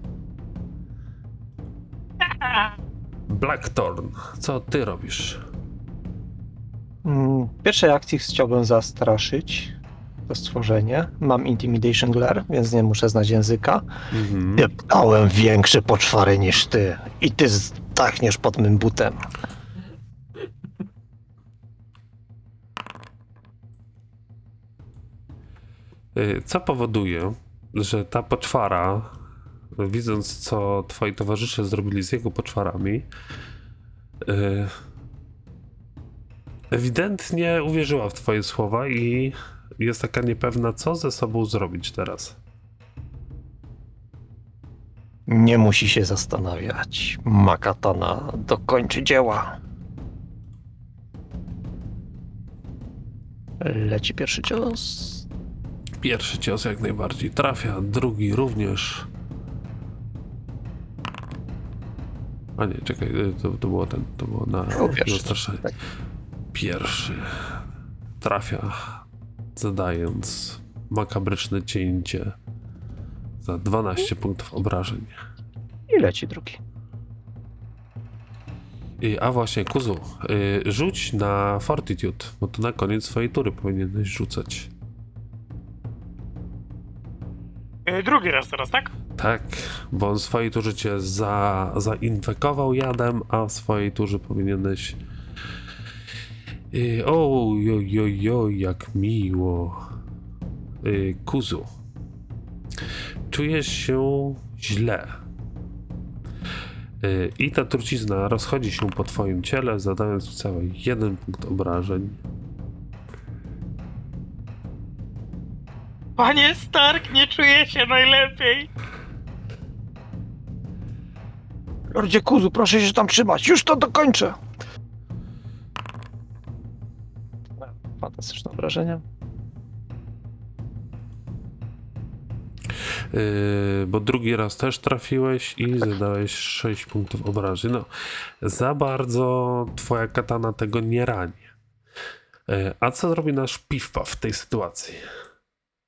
Blackthorn, co ty robisz? Mm, W pierwszej akcji chciałbym zastraszyć to stworzenie. Mam Intimidation Glare, więc nie muszę znać języka. Mhm. Dałem większe poczwary niż ty i ty zdachniesz pod mym butem. Co powoduje, że ta poczwara, widząc co twoi towarzysze zrobili z jego poczwarami, y, ewidentnie uwierzyła w twoje słowa i jest taka niepewna, co ze sobą zrobić teraz. Nie musi się zastanawiać. Makatana dokończy dzieła. Leci pierwszy cios. Pierwszy cios jak najbardziej trafia, drugi również. A nie, czekaj, y, to, to było ten, to było na, O, pierwszy, na straszenie. tak. Pierwszy trafia, zadając makabryczne cięcie za 12 punktów obrażeń. I leci drugi. I, a właśnie, Kuzu, y, rzuć na Fortitude, bo to na koniec swojej tury powinieneś rzucać. Yy, drugi raz teraz, tak? Tak, bo on w swojej turze cię za, zainfekował jadem, a w swojej turze powinieneś. Yy, oj, oj, oj, oj, jak miło. Yy, Kuzu. Czujesz się źle. Yy, I ta trucizna rozchodzi się po twoim ciele, zadając ci cały jeden punkt obrażeń. Panie Stark, nie czuję się najlepiej. Lordzie Kuzu, proszę się tam trzymać. Już to dokończę. Fantastyczne wrażenie. Yy, bo drugi raz też trafiłeś i zadałeś 6 punktów obrażeń. No, za bardzo twoja katana tego nie rani. Yy, a co zrobi nasz piwpa w tej sytuacji?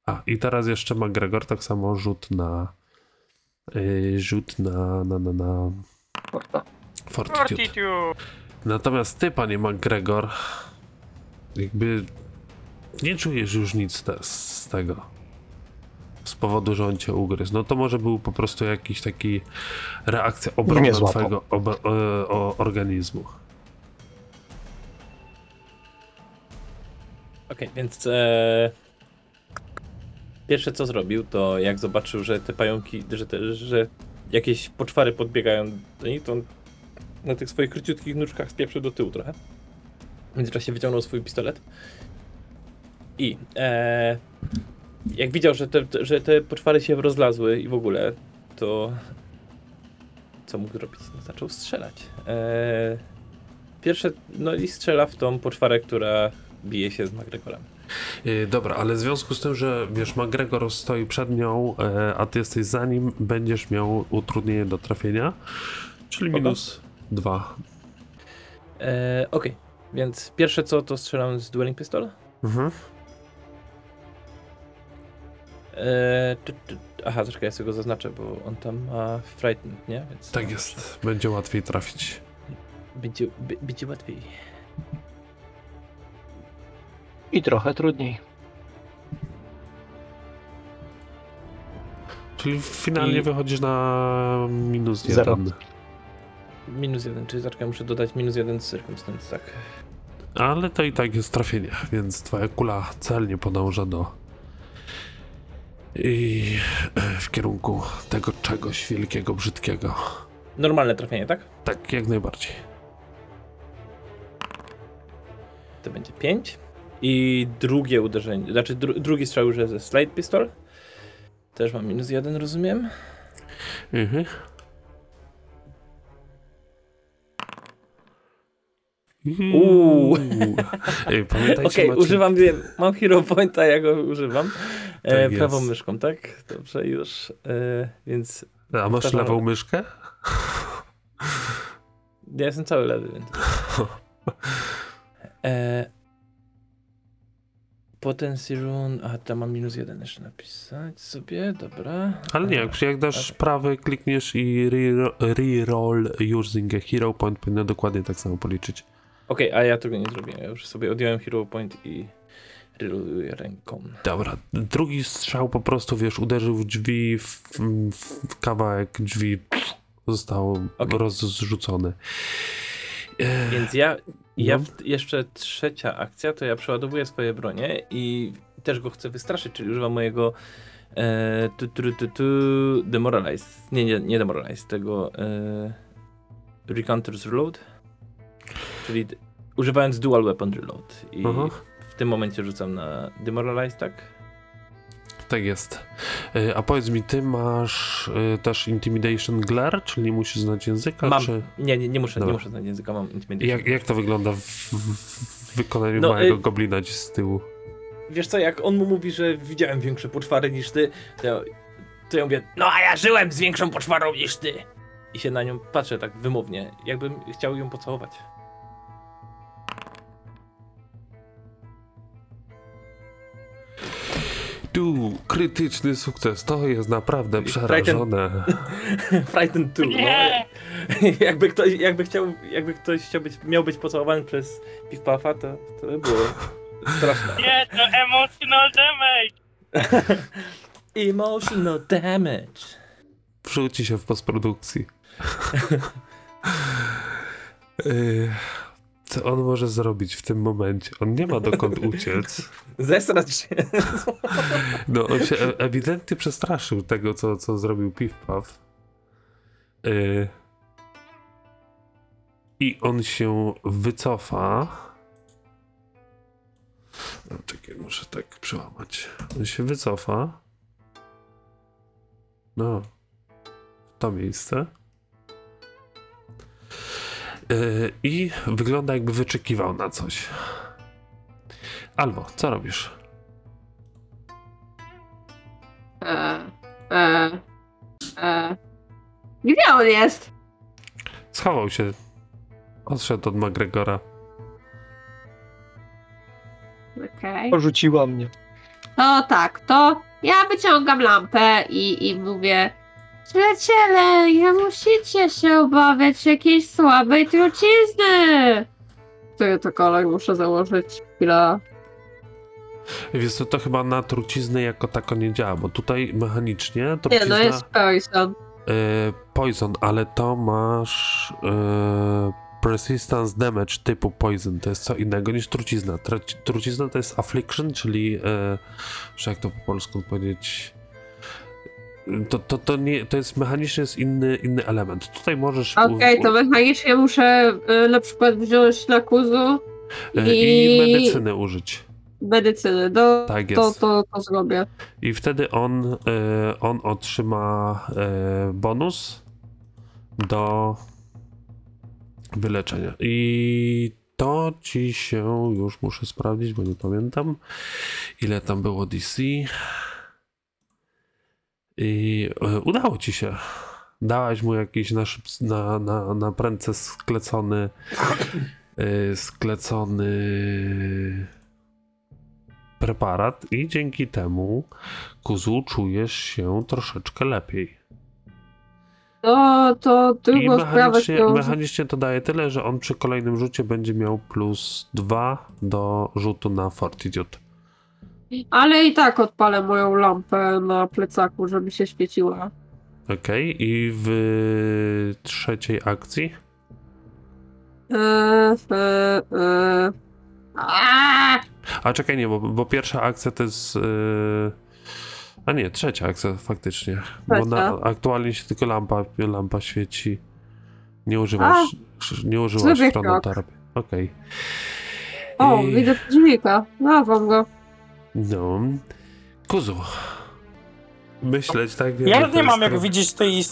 A, i teraz jeszcze ma Gregor tak samo rzut na yy, rzut na, na, na, na Porta. Fortitude. Fortitude. Natomiast ty, panie McGregor, jakby nie czujesz już nic te, z tego. Z powodu, że on cię ugryzł. No to może był po prostu jakiś taki reakcja obronna twojego obe, e, o, organizmu. Okej, więc e, pierwsze co zrobił, to jak zobaczył, że te pająki, że, te, że jakieś poczwary podbiegają do nich, to on na tych swoich króciutkich nóżkach spieprzył do tyłu trochę. W międzyczasie wyciągnął swój pistolet. I e, jak widział, że te, że te poczwary się rozlazły i w ogóle, to co mógł zrobić? No, zaczął strzelać. E, pierwsze, no i strzela w tą poczwarę, która bije się z McGregorem. Yy, dobra, ale w związku z tym, że wiesz, McGregor stoi przed nią, e, a ty jesteś za nim, będziesz miał utrudnienie do trafienia, czyli minus dwa. E, Okej, więc pierwsze co to strzelam z Dueling Pistol. Mhm. E, aha, troszkę ja sobie go zaznaczę, bo on tam ma Frightened, nie? Więc Tak jest, będzie łatwiej trafić. Będzie, będzie łatwiej. I trochę trudniej. Czyli finalnie I- wychodzisz na minus Zero. jeden. Minus jeden, czyli zaczekaj, muszę dodać minus jeden z Circumstance, tak. Ale to i tak jest trafienie, więc twoja kula celnie podąża do. I w kierunku tego czegoś wielkiego, brzydkiego. Normalne trafienie, tak? Tak, jak najbardziej. To będzie 5. I drugie uderzenie, znaczy dru, drugi strzał już jest ze Slide Pistol. Też mam minus jeden, rozumiem. Mhm. Uuu. Pamiętajcie, Okej, macie... używam, wiem, mam Hero Pointa, ja go używam. E, Tak prawą jest. myszką, tak? Dobrze, już. E, więc A masz lewą myszkę? ja jestem cały lewy, więc. E, Potency run. A tam mam minus jeden jeszcze napisać sobie, dobra. Ale nie, E, jak, jak dasz prawy, klikniesz i re- reroll using a hero point, powinno dokładnie tak samo policzyć. Okej, a ja tego nie zrobiłem. Ja już sobie odjąłem Hero Point i reloaduję ręką. Dobra, drugi strzał po prostu, wiesz, uderzył w drzwi, w, w kawałek drzwi został Okej. rozrzucony. E, Więc ja, ja No. w, jeszcze trzecia akcja, to ja przeładowuję swoje bronie i też go chcę wystraszyć, czyli używam mojego e, tu, tu, tu, tu, Demoralize. Nie, nie, nie Demoralize, tego e, Recounters Reload. Czyli używając Dual Weapon Reload. I Aha. w tym momencie rzucam na Demoralize, tak? Tak jest. E, A powiedz mi, ty masz e, też Intimidation Glare, czyli nie musisz znać języka, Mam. czy... Nie, nie, nie muszę, Dobra. nie muszę znać języka, mam Intimidation. Jak, jak to wygląda w, w wykonaniu No, małego y- goblina gdzieś z tyłu? Wiesz co, jak on mu mówi, że widziałem większe poczwary niż ty, to ja, to ja mówię, no a ja żyłem z większą poczwarą niż ty. I się na nią patrzę tak wymownie, jakbym chciał ją pocałować. Tu, krytyczny sukces, to jest naprawdę przerażone. Frightened 2, Nie! no. jakby ktoś, jakby chciał, jakby ktoś chciał być, miał być pocałowany przez Piff Puffa, to, to by było straszne. Nie, to emotional damage! Emotional damage. Wrzuci się w postprodukcji. Y, Co on może zrobić w tym momencie? On nie ma dokąd uciec. Zesrać się. No, on się e- ewidentnie przestraszył tego, co, co zrobił Piff Puff. Y, I on się wycofa. No, czekaj, muszę tak przełamać. On się wycofa. No. W to miejsce. Y, I wygląda jakby wyczekiwał na coś. Albo, co robisz? E, e, e. Gdzie on jest? Schował się. Odszedł od McGregora. Okej. Porzuciła mnie. No tak, to ja wyciągam lampę i, i mówię Przyjaciele, nie musicie się obawiać jakiejś słabej trucizny. Który to kolor muszę założyć? Chwila. Wiesz co, to chyba na truciznę jako tako nie działa, bo tutaj mechanicznie Nie, trucizna... no jest poison. e, poison, ale to masz e, persistence damage typu poison. To jest co innego niż trucizna. Trucizna to jest affliction, czyli. E, że jak to po polsku powiedzieć. To, to, to, nie, to jest mechanicznie jest inny, inny element. Tutaj możesz. Okej, to mechanicznie muszę y, na przykład wziąć na kuzu e, I i- medycyny użyć. medycyny. Do, Tak to, jest. to, to zrobię. I wtedy on, e, on otrzyma e, bonus do wyleczenia. I to ci się już muszę sprawdzić, bo nie pamiętam ile tam było DC. I e, udało ci się. Dałaś mu jakiś na, szyb- na, na, na prędce sklecony e, sklecony preparat i dzięki temu Kuzu czujesz się troszeczkę lepiej. No, to drugą sprawę, którą... mechanicznie to daje tyle, że on przy kolejnym rzucie będzie miał plus 2 do rzutu na Fortitude. Ale i tak odpalę moją lampę na plecaku, żeby się świeciła. Okej, i w trzeciej akcji Eee, eee, eee. Aaaa! A czekaj, nie, bo, bo pierwsza akcja to jest. Yy... A nie, trzecia akcja faktycznie. Bo na, Trzecia. aktualnie się tylko lampa, lampa świeci. Nie używasz. Nie używasz Zrobię chronoterapii. Okej. O, I- widzę przeciwnika. Nazwam go. No. Kuzu. Myśleć, tak? Ja nie mam jest jak widzieć tej...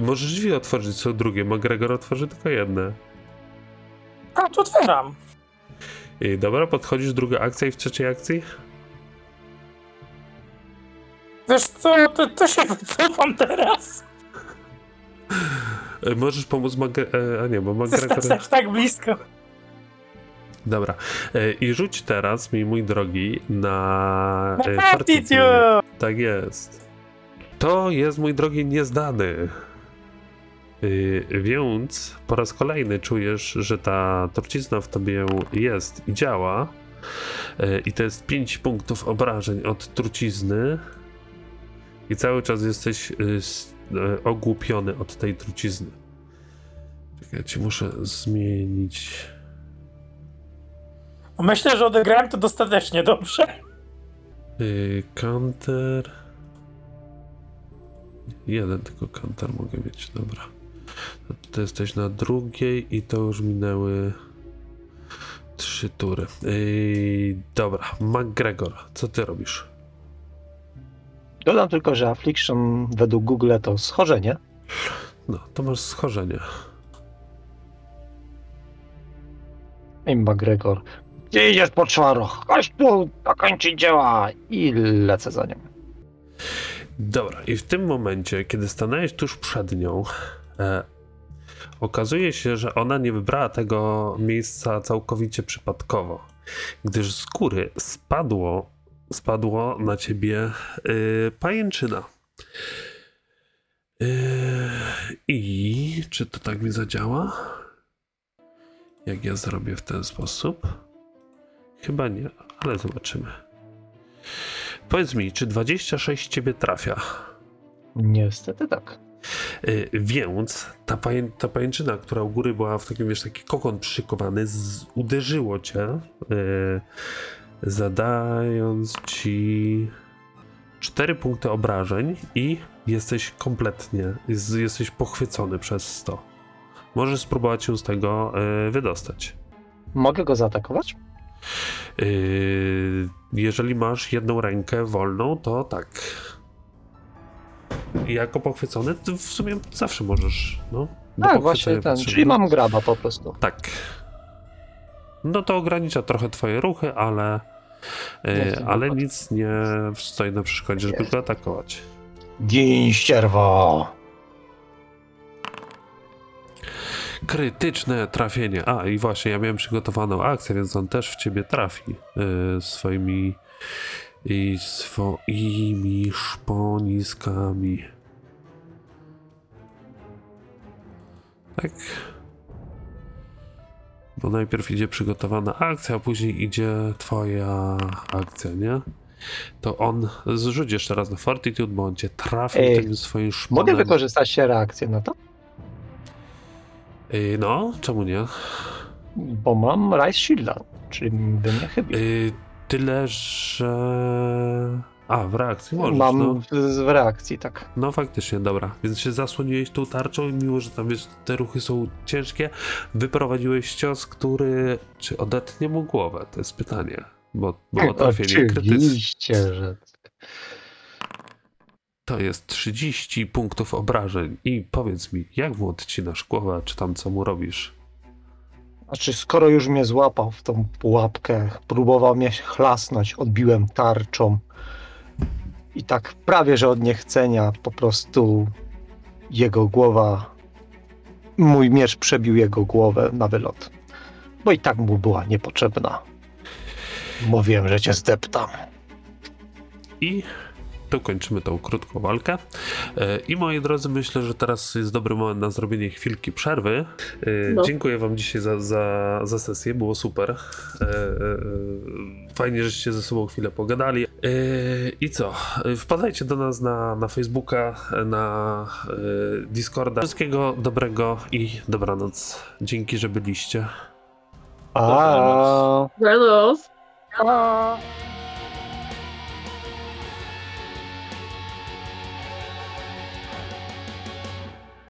Możesz drzwi otworzyć, są drugie. McGregor otworzy tylko jedne. A, to otwieram. I dobra, podchodzisz, druga akcja i w trzeciej akcji? Wiesz co, to, to się wycofam teraz. E, Możesz pomóc McGregor. A nie, bo McGregor. Jesteś aż tak blisko. Dobra. E, I rzuć teraz mi, mój drogi, na. e, Na Fortitude. Tak jest. To jest, mój drogi, niezdany. Y, więc po raz kolejny czujesz, że ta trucizna w tobie jest i działa. Y, I to jest 5 punktów obrażeń od trucizny. I cały czas jesteś y, ogłupiony od tej trucizny. Czekaj, ja ci muszę zmienić. Myślę, że odegrałem to dostatecznie dobrze. Y, Counter. Jeden tylko counter mogę mieć, dobra. To ty jesteś na drugiej i to już minęły trzy tury. Yy, dobra, McGregor, co ty robisz? Dodam tylko, że affliction według Google to schorzenie. No, to masz schorzenie. I McGregor. Gdzie idziesz po czwaroch? Chodź tu, dokończyć dzieła. I lecę za nią. Dobra, i w tym momencie, kiedy stanęłeś tuż przed nią, e, okazuje się, że ona nie wybrała tego miejsca całkowicie przypadkowo, gdyż z góry spadło, spadło na ciebie y, pajęczyna. Y, I czy to tak mi zadziała? Jak ja zrobię w ten sposób? Chyba nie, ale zobaczymy. Powiedz mi, czy 26 ciebie trafia? Niestety tak. Y, więc ta, paję, ta pajęczyna, która u góry była w takim, wiesz, taki kokon przykowany, z, uderzyło cię, y, zadając ci 4 punkty obrażeń i jesteś kompletnie, jest, jesteś pochwycony przez to. Możesz spróbować się z tego y, wydostać. Mogę go zaatakować? Yy, jeżeli masz jedną rękę wolną, to tak. I Jako pochwycony, to w sumie zawsze możesz. No, Tak, właśnie ten. Czyli mam graba po prostu. Tak. No to ogranicza trochę twoje ruchy, ale. Nie Yy, ale nic nie stoi na przeszkodzie, żeby go atakować. Gin ścierwo! Krytyczne trafienie. A i właśnie, ja miałem przygotowaną akcję, więc on też w ciebie trafi yy, swoimi i swoimi szponiskami. Tak. Bo najpierw idzie przygotowana akcja, a później idzie twoja akcja, nie? To on zrzucisz teraz na Fortitude, bo on cię trafił Ej, tym swoim szponem. Mogę wykorzystać się reakcję na to? Yy, no, czemu nie? Bo mam Rice Shielda, czyli bym nie chybił. Yy, tyle, że... A, w reakcji możesz, mam no. w, w reakcji, tak. No faktycznie, dobra. Więc się zasłoniłeś tą tarczą i mimo, że tam wiesz, te ruchy są ciężkie, wyprowadziłeś cios, który... Czy odetnie mu głowę? To jest pytanie. Bo było trafienie krytyczne. Oczywiście, że To jest 30 punktów obrażeń. I powiedz mi, jak mu odcinasz głowę, czy tam co mu robisz? Znaczy, skoro już mnie złapał w tą pułapkę, próbował mnie chlasnąć, odbiłem tarczą i tak prawie, że od niechcenia po prostu jego głowa, mój miecz przebił jego głowę na wylot, bo i tak mu była niepotrzebna. Mówiłem, że cię zdeptam. I tu kończymy tą krótką walkę. E, I moi drodzy, myślę, że teraz jest dobry moment na zrobienie chwilki przerwy. E, No. Dziękuję Wam dzisiaj za, za, za sesję, było super. E, Fajnie, żeście ze sobą chwilę pogadali. I co? Wpadajcie do nas na, na Facebooka, na Discorda. Wszystkiego dobrego i dobranoc. Dzięki, że byliście. A. Dobranoc. A...